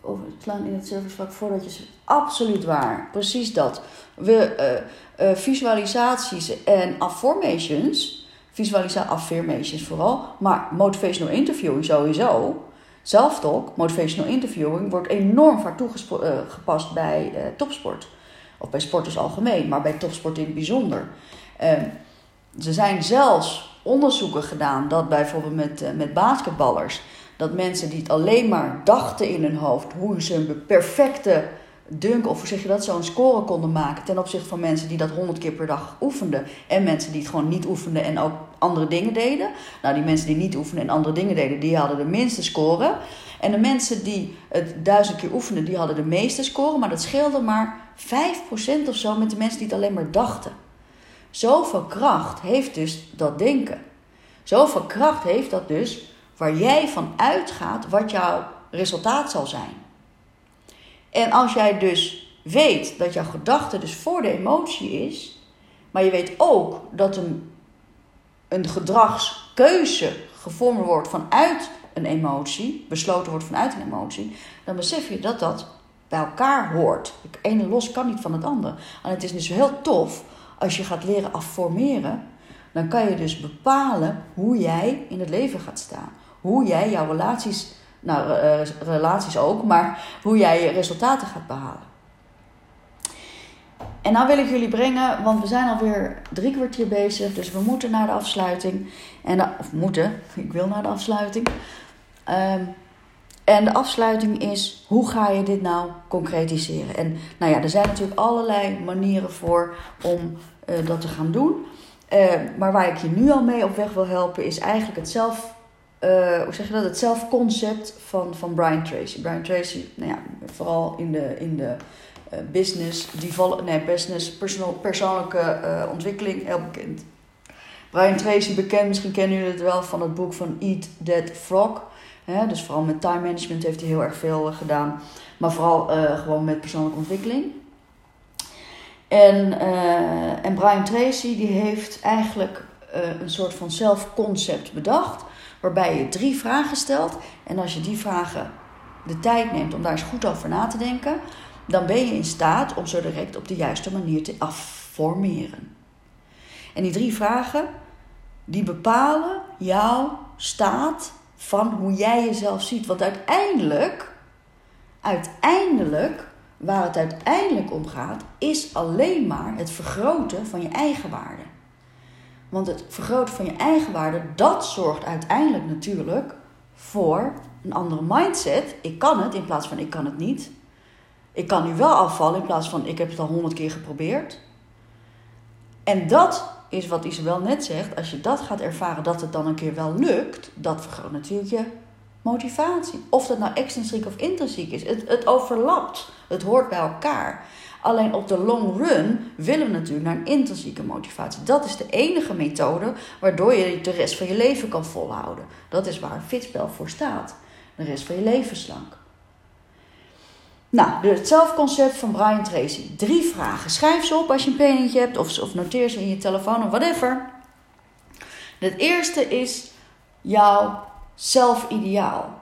over het slaan in het servicevak voordat je. Absoluut waar, precies dat. We, uh, visualisaties en affirmations, visualisatie, affirmations vooral, maar motivational interviewing sowieso. Zelftalk, motivational interviewing, wordt enorm vaak toegepast uh, bij topsport. Of bij sporters algemeen, maar bij topsport in het bijzonder. Er zijn zelfs onderzoeken gedaan dat bijvoorbeeld met, met basketballers, dat mensen die het alleen maar dachten in hun hoofd hoe ze een perfecte dunk, of hoe zeg je dat, zo'n score konden maken ten opzichte van mensen die dat honderd keer per dag oefenden. En mensen die het gewoon niet oefenden en ook andere dingen deden. Nou, die mensen die niet oefenden en andere dingen deden, die hadden de minste score. En de mensen die het duizend keer oefenden, die hadden de meeste score. Maar dat scheelde maar 5% of zo met de mensen die het alleen maar dachten. Zoveel kracht heeft dus dat denken. Zoveel kracht heeft dat dus waar jij van uitgaat wat jouw resultaat zal zijn. En als jij dus weet dat jouw gedachte dus voor de emotie is, maar je weet ook dat een, een gedragskeuze gevormd wordt vanuit een emotie, besloten wordt vanuit een emotie, dan besef je dat dat bij elkaar hoort. Het ene los kan niet van het andere. En het is dus heel tof als je gaat leren afformeren, dan kan je dus bepalen hoe jij in het leven gaat staan. Hoe jij jouw relaties nou, uh, relaties ook, maar hoe jij je resultaten gaat behalen. en nou wil ik jullie brengen, want we zijn alweer drie kwartier bezig, dus we moeten naar de afsluiting. En of moeten, ik wil naar de afsluiting. Um, en de afsluiting is, hoe ga je dit nou concretiseren? En nou ja, er zijn natuurlijk allerlei manieren voor om uh, dat te gaan doen. Uh, maar waar ik je nu al mee op weg wil helpen, is eigenlijk het zelf, uh, hoe zeg je dat? Het zelfconcept van, van Brian Tracy. Brian Tracy, nou ja, vooral in de, in de business, develop, nee, business, personal, persoonlijke ontwikkeling, heel bekend. Brian Tracy, bekend, misschien kennen jullie het wel van het boek van Eat That Frog dus vooral met time management heeft hij heel erg veel eh, gedaan. Maar vooral uh, gewoon met persoonlijke ontwikkeling. En, uh, en Brian Tracy die heeft eigenlijk uh, een soort van zelfconcept bedacht. Waarbij je drie vragen stelt. En als je die vragen de tijd neemt om daar eens goed over na te denken. Dan ben je in staat om zo direct op de juiste manier te afformeren. En die drie vragen die bepalen jouw staat van hoe jij jezelf ziet. Want uiteindelijk, uiteindelijk, waar het uiteindelijk om gaat, is alleen maar het vergroten van je eigen waarde. Want het vergroten van je eigen waarde, dat zorgt uiteindelijk natuurlijk voor een andere mindset. Ik kan het in plaats van ik kan het niet. Ik kan nu wel afvallen in plaats van ik heb het al honderd keer geprobeerd. En dat is wat Isabel net zegt. Als je dat gaat ervaren dat het dan een keer wel lukt, dat vergroot natuurlijk je motivatie. Of dat nou extrinsiek of intrinsiek is. Het, het overlapt. Het hoort bij elkaar. Alleen op de long run willen we natuurlijk naar een intrinsieke motivatie. Dat is de enige methode waardoor je de rest van je leven kan volhouden. Dat is waar een fitspel voor staat. De rest van je leven slank. Nou, het zelfconcept van Brian Tracy. Drie vragen. Schrijf ze op als je een pennetje hebt of, of noteer ze in je telefoon of whatever. Het eerste is jouw zelfideaal.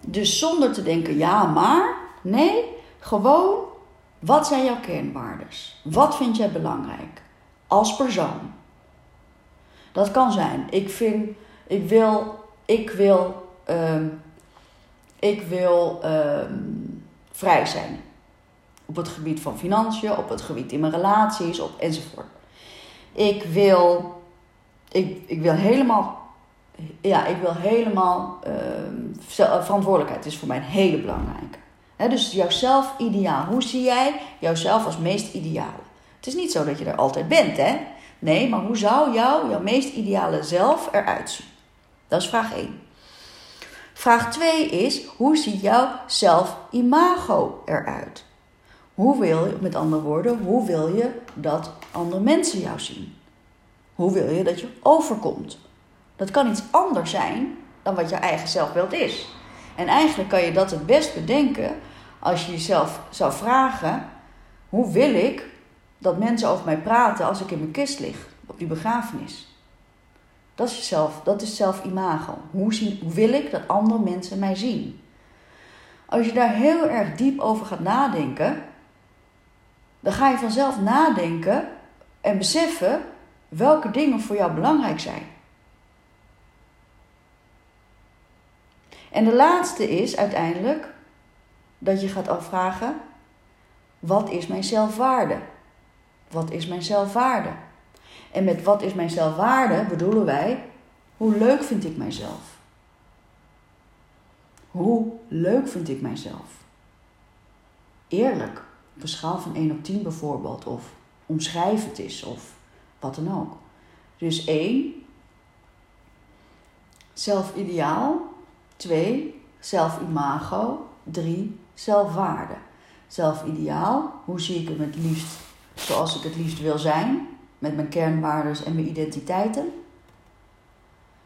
Dus zonder te denken ja, maar. Nee, gewoon wat zijn jouw kernwaardes? Wat vind jij belangrijk als persoon? Dat kan zijn. Ik vind, ik wil, ik wil, um, ik wil um, vrij zijn. Op het gebied van financiën, op het gebied in mijn relaties, op, enzovoort. Ik wil, ik, ik wil helemaal, ja, ik wil helemaal, uh, verantwoordelijkheid is voor mij een hele belangrijke. Dus jouw zelf-ideaal. Hoe zie jij jouzelf als meest ideale? Het is niet zo dat je er altijd bent, hè? Nee, maar hoe zou jou, jouw meest ideale zelf eruit zien? Dat is vraag 1. Vraag 2 is: hoe ziet jouw zelf-imago eruit? Hoe wil je, met andere woorden, hoe wil je dat andere mensen jou zien? Hoe wil je dat je overkomt? Dat kan iets anders zijn dan wat je eigen zelfbeeld is. En eigenlijk kan je dat het best bedenken als je jezelf zou vragen: hoe wil ik dat mensen over mij praten als ik in mijn kist lig op die begrafenis? Dat is, jezelf, dat is zelf-imago. Hoe, hoe wil ik dat andere mensen mij zien? Als je daar heel erg diep over gaat nadenken, dan ga je vanzelf nadenken en beseffen welke dingen voor jou belangrijk zijn. En de laatste is uiteindelijk dat je gaat afvragen: wat is mijn zelfwaarde? Wat is mijn zelfwaarde? En met wat is mijn zelfwaarde bedoelen wij, hoe leuk vind ik mijzelf? Hoe leuk vind ik mijzelf? Eerlijk, op een schaal van 1 op 10 bijvoorbeeld, of omschrijf het is, of wat dan ook. Dus 1, zelfideaal. 2, zelfimago. 3, zelfwaarde. Zelfideaal, hoe zie ik hem het liefst zoals ik het liefst wil zijn? met mijn kernwaarden en mijn identiteiten.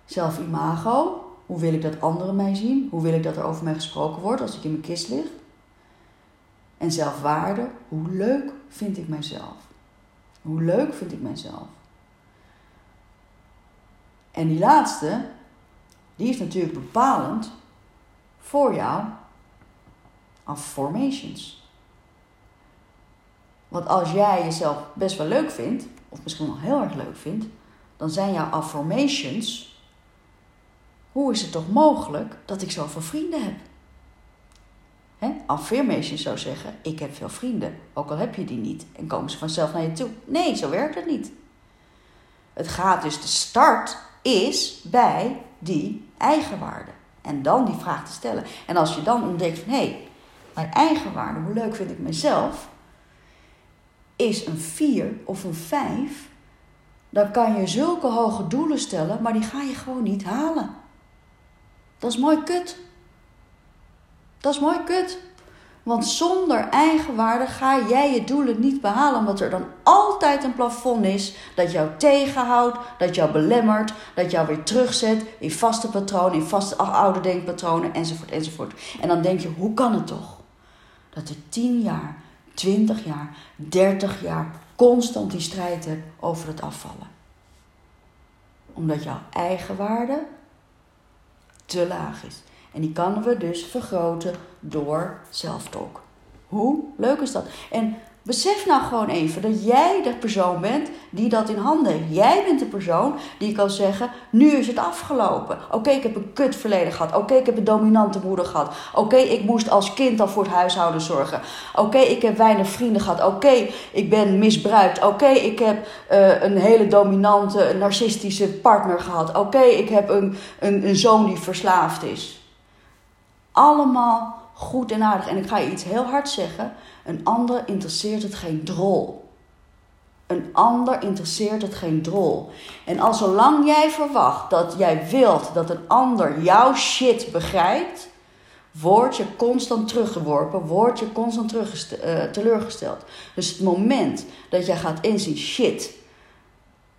Zelfimago, hoe wil ik dat anderen mij zien? Hoe wil ik dat er over mij gesproken wordt als ik in mijn kist lig? En zelfwaarde, hoe leuk vind ik mijzelf? Hoe leuk vind ik mijzelf? En die laatste, die is natuurlijk bepalend voor jou affirmations. Want als jij jezelf best wel leuk vindt, of misschien wel heel erg leuk vindt, dan zijn jouw affirmations. Hoe is het toch mogelijk dat ik zoveel vrienden heb? Hè? zou zeggen, ik heb veel vrienden, ook al heb je die niet. En komen ze vanzelf naar je toe. Nee, zo werkt het niet. Het gaat dus, de start is bij die eigenwaarde. En dan die vraag te stellen. En als je dan ontdekt van, hé, hey, mijn eigenwaarde, hoe leuk vind ik mezelf, is een 4 of een 5, dan kan je zulke hoge doelen stellen, maar die ga je gewoon niet halen. Dat is mooi kut. Dat is mooi kut. Want zonder eigenwaarde ga jij je doelen niet behalen, omdat er dan altijd een plafond is dat jou tegenhoudt, dat jou belemmert, dat jou weer terugzet in vaste patronen, in vaste oude denkpatronen, enzovoort, enzovoort. En dan denk je, hoe kan het toch? Dat er 10 jaar, 20 jaar, 30 jaar constant die strijd hebt over het afvallen. Omdat jouw eigenwaarde te laag is. En die kunnen we dus vergroten door zelftalk. Hoe leuk is dat? En besef nou gewoon even dat jij de persoon bent die dat in handen heeft. Jij bent de persoon die kan zeggen: Nu is het afgelopen. Oké, ik heb een kut verleden gehad. Oké, ik heb een dominante moeder gehad. Oké, ik moest als kind al voor het huishouden zorgen. Oké, ik heb weinig vrienden gehad. Oké, ik ben misbruikt. Oké, ik heb uh, een hele dominante, narcistische partner gehad. Oké, ik heb een, een, een zoon die verslaafd is. Allemaal goed en aardig. En ik ga je iets heel hard zeggen. Een ander interesseert het geen drol. Een ander interesseert het geen drol. En als zolang jij verwacht dat jij wilt dat een ander jouw shit begrijpt, word je constant teruggeworpen, word je constant uh, teleurgesteld. Dus het moment dat jij gaat inzien, shit,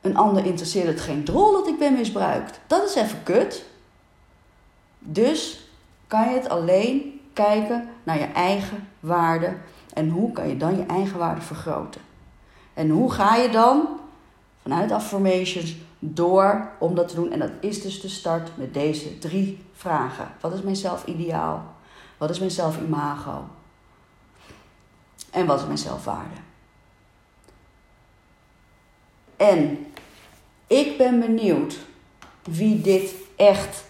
een ander interesseert het geen drol dat ik ben misbruikt, dat is even kut. Dus kan je het alleen kijken naar je eigen waarde en hoe kan je dan je eigen waarde vergroten. En hoe ga je dan vanuit affirmations door om dat te doen? En dat is dus de start met deze drie vragen. Wat is mijn zelfideaal? Wat is mijn zelfimago? En wat is mijn zelfwaarde? En ik ben benieuwd wie dit echt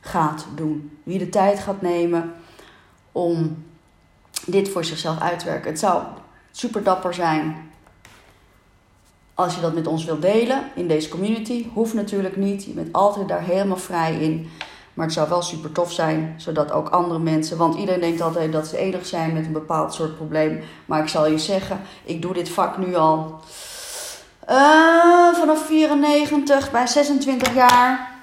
gaat doen. Wie de tijd gaat nemen om dit voor zichzelf uit te werken. Het zou super dapper zijn als je dat met ons wilt delen in deze community. Hoeft natuurlijk niet. Je bent altijd daar helemaal vrij in. Maar het zou wel super tof zijn, zodat ook andere mensen. Want iedereen denkt altijd dat ze enig zijn met een bepaald soort probleem. Maar ik zal je zeggen, ik doe dit vak nu al uh, vanaf 94 bij 26 jaar.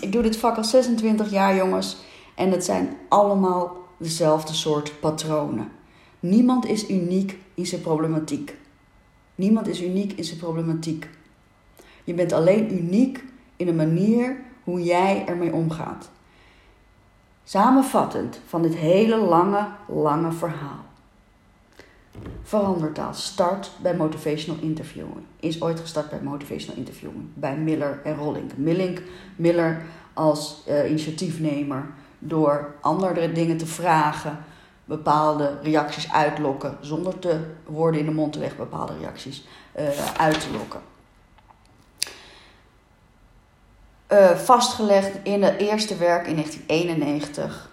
Ik doe dit vak al 26 jaar, jongens. En het zijn allemaal dezelfde soort patronen. Niemand is uniek in zijn problematiek. Niemand is uniek in zijn problematiek. Je bent alleen uniek in de manier hoe jij ermee omgaat. Samenvattend van dit hele lange, lange verhaal. Verandertaal start bij motivational interviewing. Is ooit gestart bij motivational interviewing. Bij Miller en Rollink. Millink, Miller als uh, initiatiefnemer door andere dingen te vragen, bepaalde reacties uitlokken, zonder te woorden in de mond te leggen, bepaalde reacties uh, uit te lokken. Uh, vastgelegd in het eerste werk in 1991,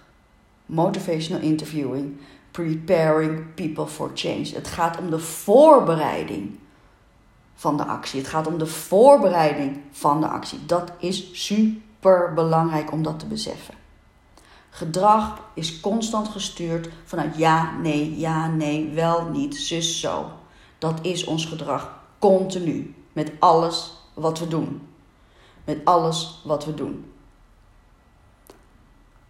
Motivational Interviewing, Preparing People for Change. Het gaat om de voorbereiding van de actie. Het gaat om de voorbereiding van de actie. Dat is super belangrijk om dat te beseffen. Gedrag is constant gestuurd vanuit ja, nee, ja, nee, wel, niet, zus, zo. Dat is ons gedrag continu. Met alles wat we doen. Met alles wat we doen.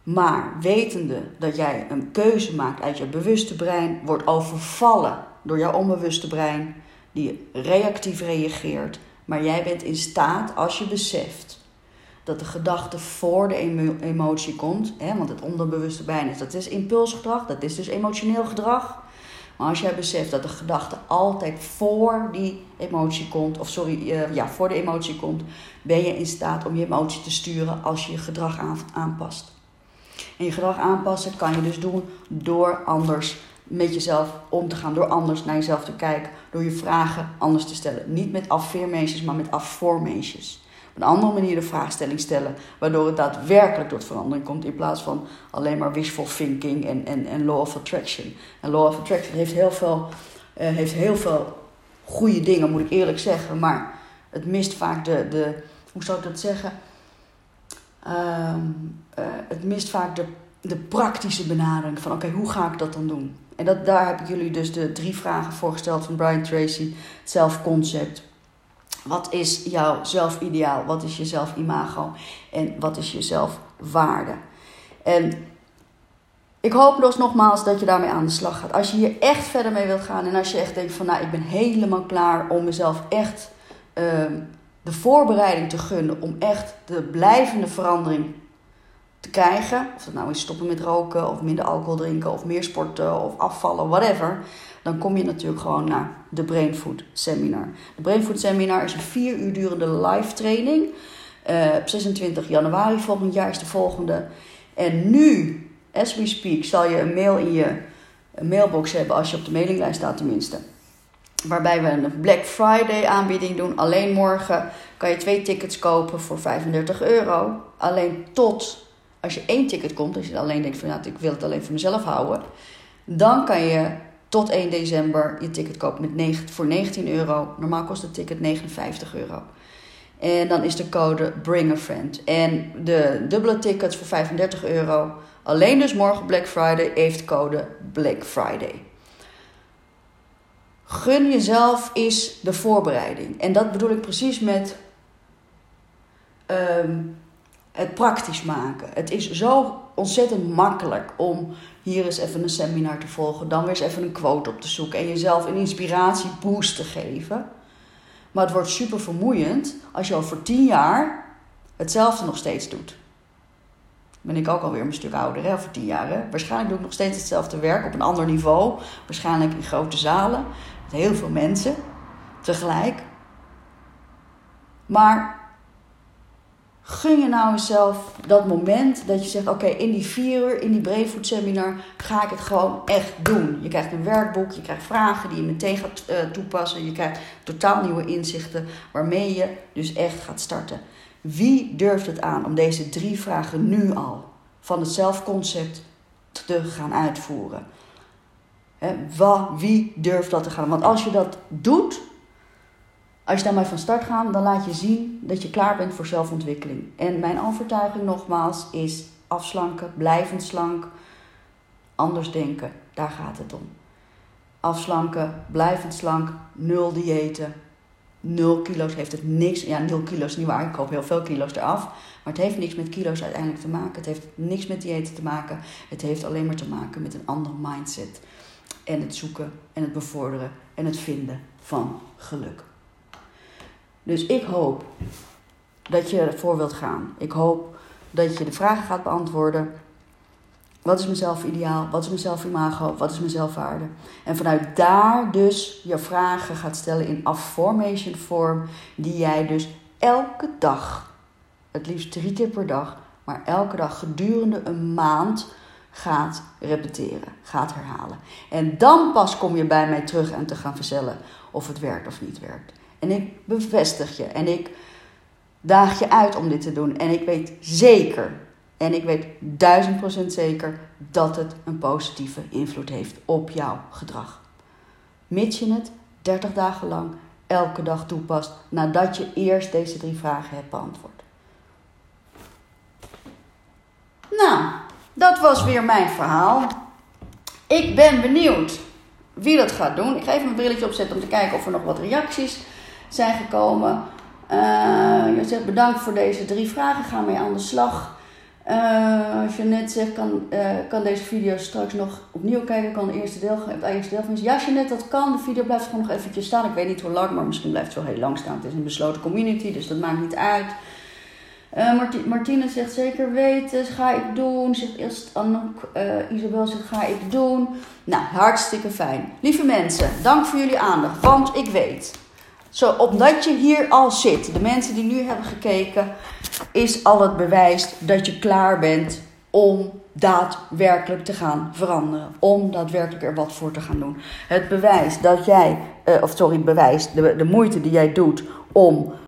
Maar wetende dat jij een keuze maakt uit je bewuste brein, wordt overvallen door jouw onbewuste brein, die reactief reageert. Maar jij bent in staat, als je beseft dat de gedachte voor de emotie komt, hè, want het onderbewuste is, dat is impulsgedrag, dat is dus emotioneel gedrag. Maar als jij beseft dat de gedachte altijd voor die emotie komt, of sorry, uh, ja, voor de emotie komt, ben je in staat om je emotie te sturen als je je gedrag aanpast. En je gedrag aanpassen kan je dus doen door anders met jezelf om te gaan, door anders naar jezelf te kijken, door je vragen anders te stellen. Niet met affirmations, maar met affirmations. Op een andere manier de vraagstelling stellen, waardoor het daadwerkelijk tot verandering komt in plaats van alleen maar wishful thinking en, en, en law of attraction. En law of attraction heeft heel veel, uh, heeft heel veel goede dingen, moet ik eerlijk zeggen, maar het mist vaak de, de hoe zou ik dat zeggen? Um, uh, het mist vaak de, de praktische benadering van oké, hoe ga ik dat dan doen? En dat, daar heb ik jullie dus de drie vragen voorgesteld van Brian Tracy. Zelfconcept. Wat is jouw zelfideaal? Wat is je zelfimago? En wat is je zelfwaarde? En ik hoop dus nogmaals dat je daarmee aan de slag gaat. Als je hier echt verder mee wilt gaan en als je echt denkt van nou ik ben helemaal klaar om mezelf echt uh, de voorbereiding te gunnen om echt de blijvende verandering te krijgen. Of dat nou is stoppen met roken of minder alcohol drinken of meer sporten of afvallen, whatever. Dan kom je natuurlijk gewoon naar de Brainfood Seminar. De Brainfood Seminar is een vier uur durende live training. Uh, op 26 januari volgend jaar is de volgende. En nu, as we speak, zal je een mail in je mailbox hebben als je op de mailinglijst staat tenminste. Waarbij we een Black Friday aanbieding doen. Alleen morgen kan je twee tickets kopen voor 35 euro. Alleen tot als je één ticket komt, als je alleen denkt van nou, ik wil het alleen voor mezelf houden, dan kan je tot 1 december je ticket kopen met 9, voor 19 euro. Normaal kost het ticket 59 euro. En dan is de code Bring a Friend. En de dubbele tickets voor 35 euro. Alleen dus morgen Black Friday heeft code Black Friday. Gun jezelf is de voorbereiding. En dat bedoel ik precies met um, het praktisch maken. Het is zo ontzettend makkelijk om hier eens even een seminar te volgen, dan weer eens even een quote op te zoeken en jezelf een inspiratieboost te geven. Maar het wordt super vermoeiend als je al voor tien jaar hetzelfde nog steeds doet. Ben ik ook alweer een stuk ouder, hè, voor tien jaar. Waarschijnlijk doe ik nog steeds hetzelfde werk op een ander niveau. Waarschijnlijk in grote zalen, met heel veel mensen tegelijk. Maar gun je nou jezelf dat moment dat je zegt: Oké, in die vier uur, in die Brainfood seminar, ga ik het gewoon echt doen. Je krijgt een werkboek, je krijgt vragen die je meteen gaat uh, toepassen. Je krijgt totaal nieuwe inzichten waarmee je dus echt gaat starten. Wie durft het aan om deze drie vragen nu al van het zelfconcept te gaan uitvoeren? He, wie durft dat te gaan? Want als je dat doet, als je daarmee van start gaat, dan laat je zien dat je klaar bent voor zelfontwikkeling. En mijn overtuiging nogmaals is afslanken, blijvend slank, anders denken. Daar gaat het om. Afslanken, blijvend slank, nul diëten. Nul kilo's heeft het niks. Ja, nul kilo's niet waar. Ik koop heel veel kilo's eraf. Maar het heeft niks met kilo's uiteindelijk te maken. Het heeft niks met diëten te maken. Het heeft alleen maar te maken met een andere mindset. En het zoeken en het bevorderen en het vinden van geluk. Dus ik hoop dat je ervoor wilt gaan. Ik hoop dat je de vragen gaat beantwoorden. Wat is mijn zelfideaal? Wat is mijn zelfimago? Wat is mijn zelfwaarde? En vanuit daar dus je vragen gaat stellen in affirmation vorm, die jij dus elke dag, het liefst drie keer per dag, maar elke dag gedurende een maand gaat repeteren, gaat herhalen. En dan pas kom je bij mij terug en te gaan verzellen of het werkt of niet werkt. En ik bevestig je en ik daag je uit om dit te doen. En ik weet zeker, en ik weet duizend procent zeker, dat het een positieve invloed heeft op jouw gedrag. Mits je het 30 dagen lang elke dag toepast nadat je eerst deze drie vragen hebt beantwoord. Nou, dat was weer mijn verhaal. Ik ben benieuwd wie dat gaat doen. Ik ga even mijn brilletje opzetten om te kijken of er nog wat reacties zijn gekomen. Uh, je zegt bedankt voor deze drie vragen. Ga mee aan de slag. Uh, als je net zegt, kan, uh, kan deze video straks nog opnieuw kijken. Kan de eerste deel, het eerste deel van Ja, net dat kan. De video blijft gewoon nog eventjes staan. Ik weet niet hoe lang, maar misschien blijft het wel heel lang staan. Het is een besloten community, dus dat maakt niet uit. Uh, Martine zegt zeker weten, ga ik doen. Zegt eerst Anouk, Isabel zegt ga ik doen. Nou, hartstikke fijn. Lieve mensen, dank voor jullie aandacht. Want ik weet zo, omdat je hier al zit, de mensen die nu hebben gekeken, is al het bewijs dat je klaar bent om daadwerkelijk te gaan veranderen. Om daadwerkelijk er wat voor te gaan doen. Het bewijs dat jij, uh, of sorry, bewijs, de, de moeite die jij doet om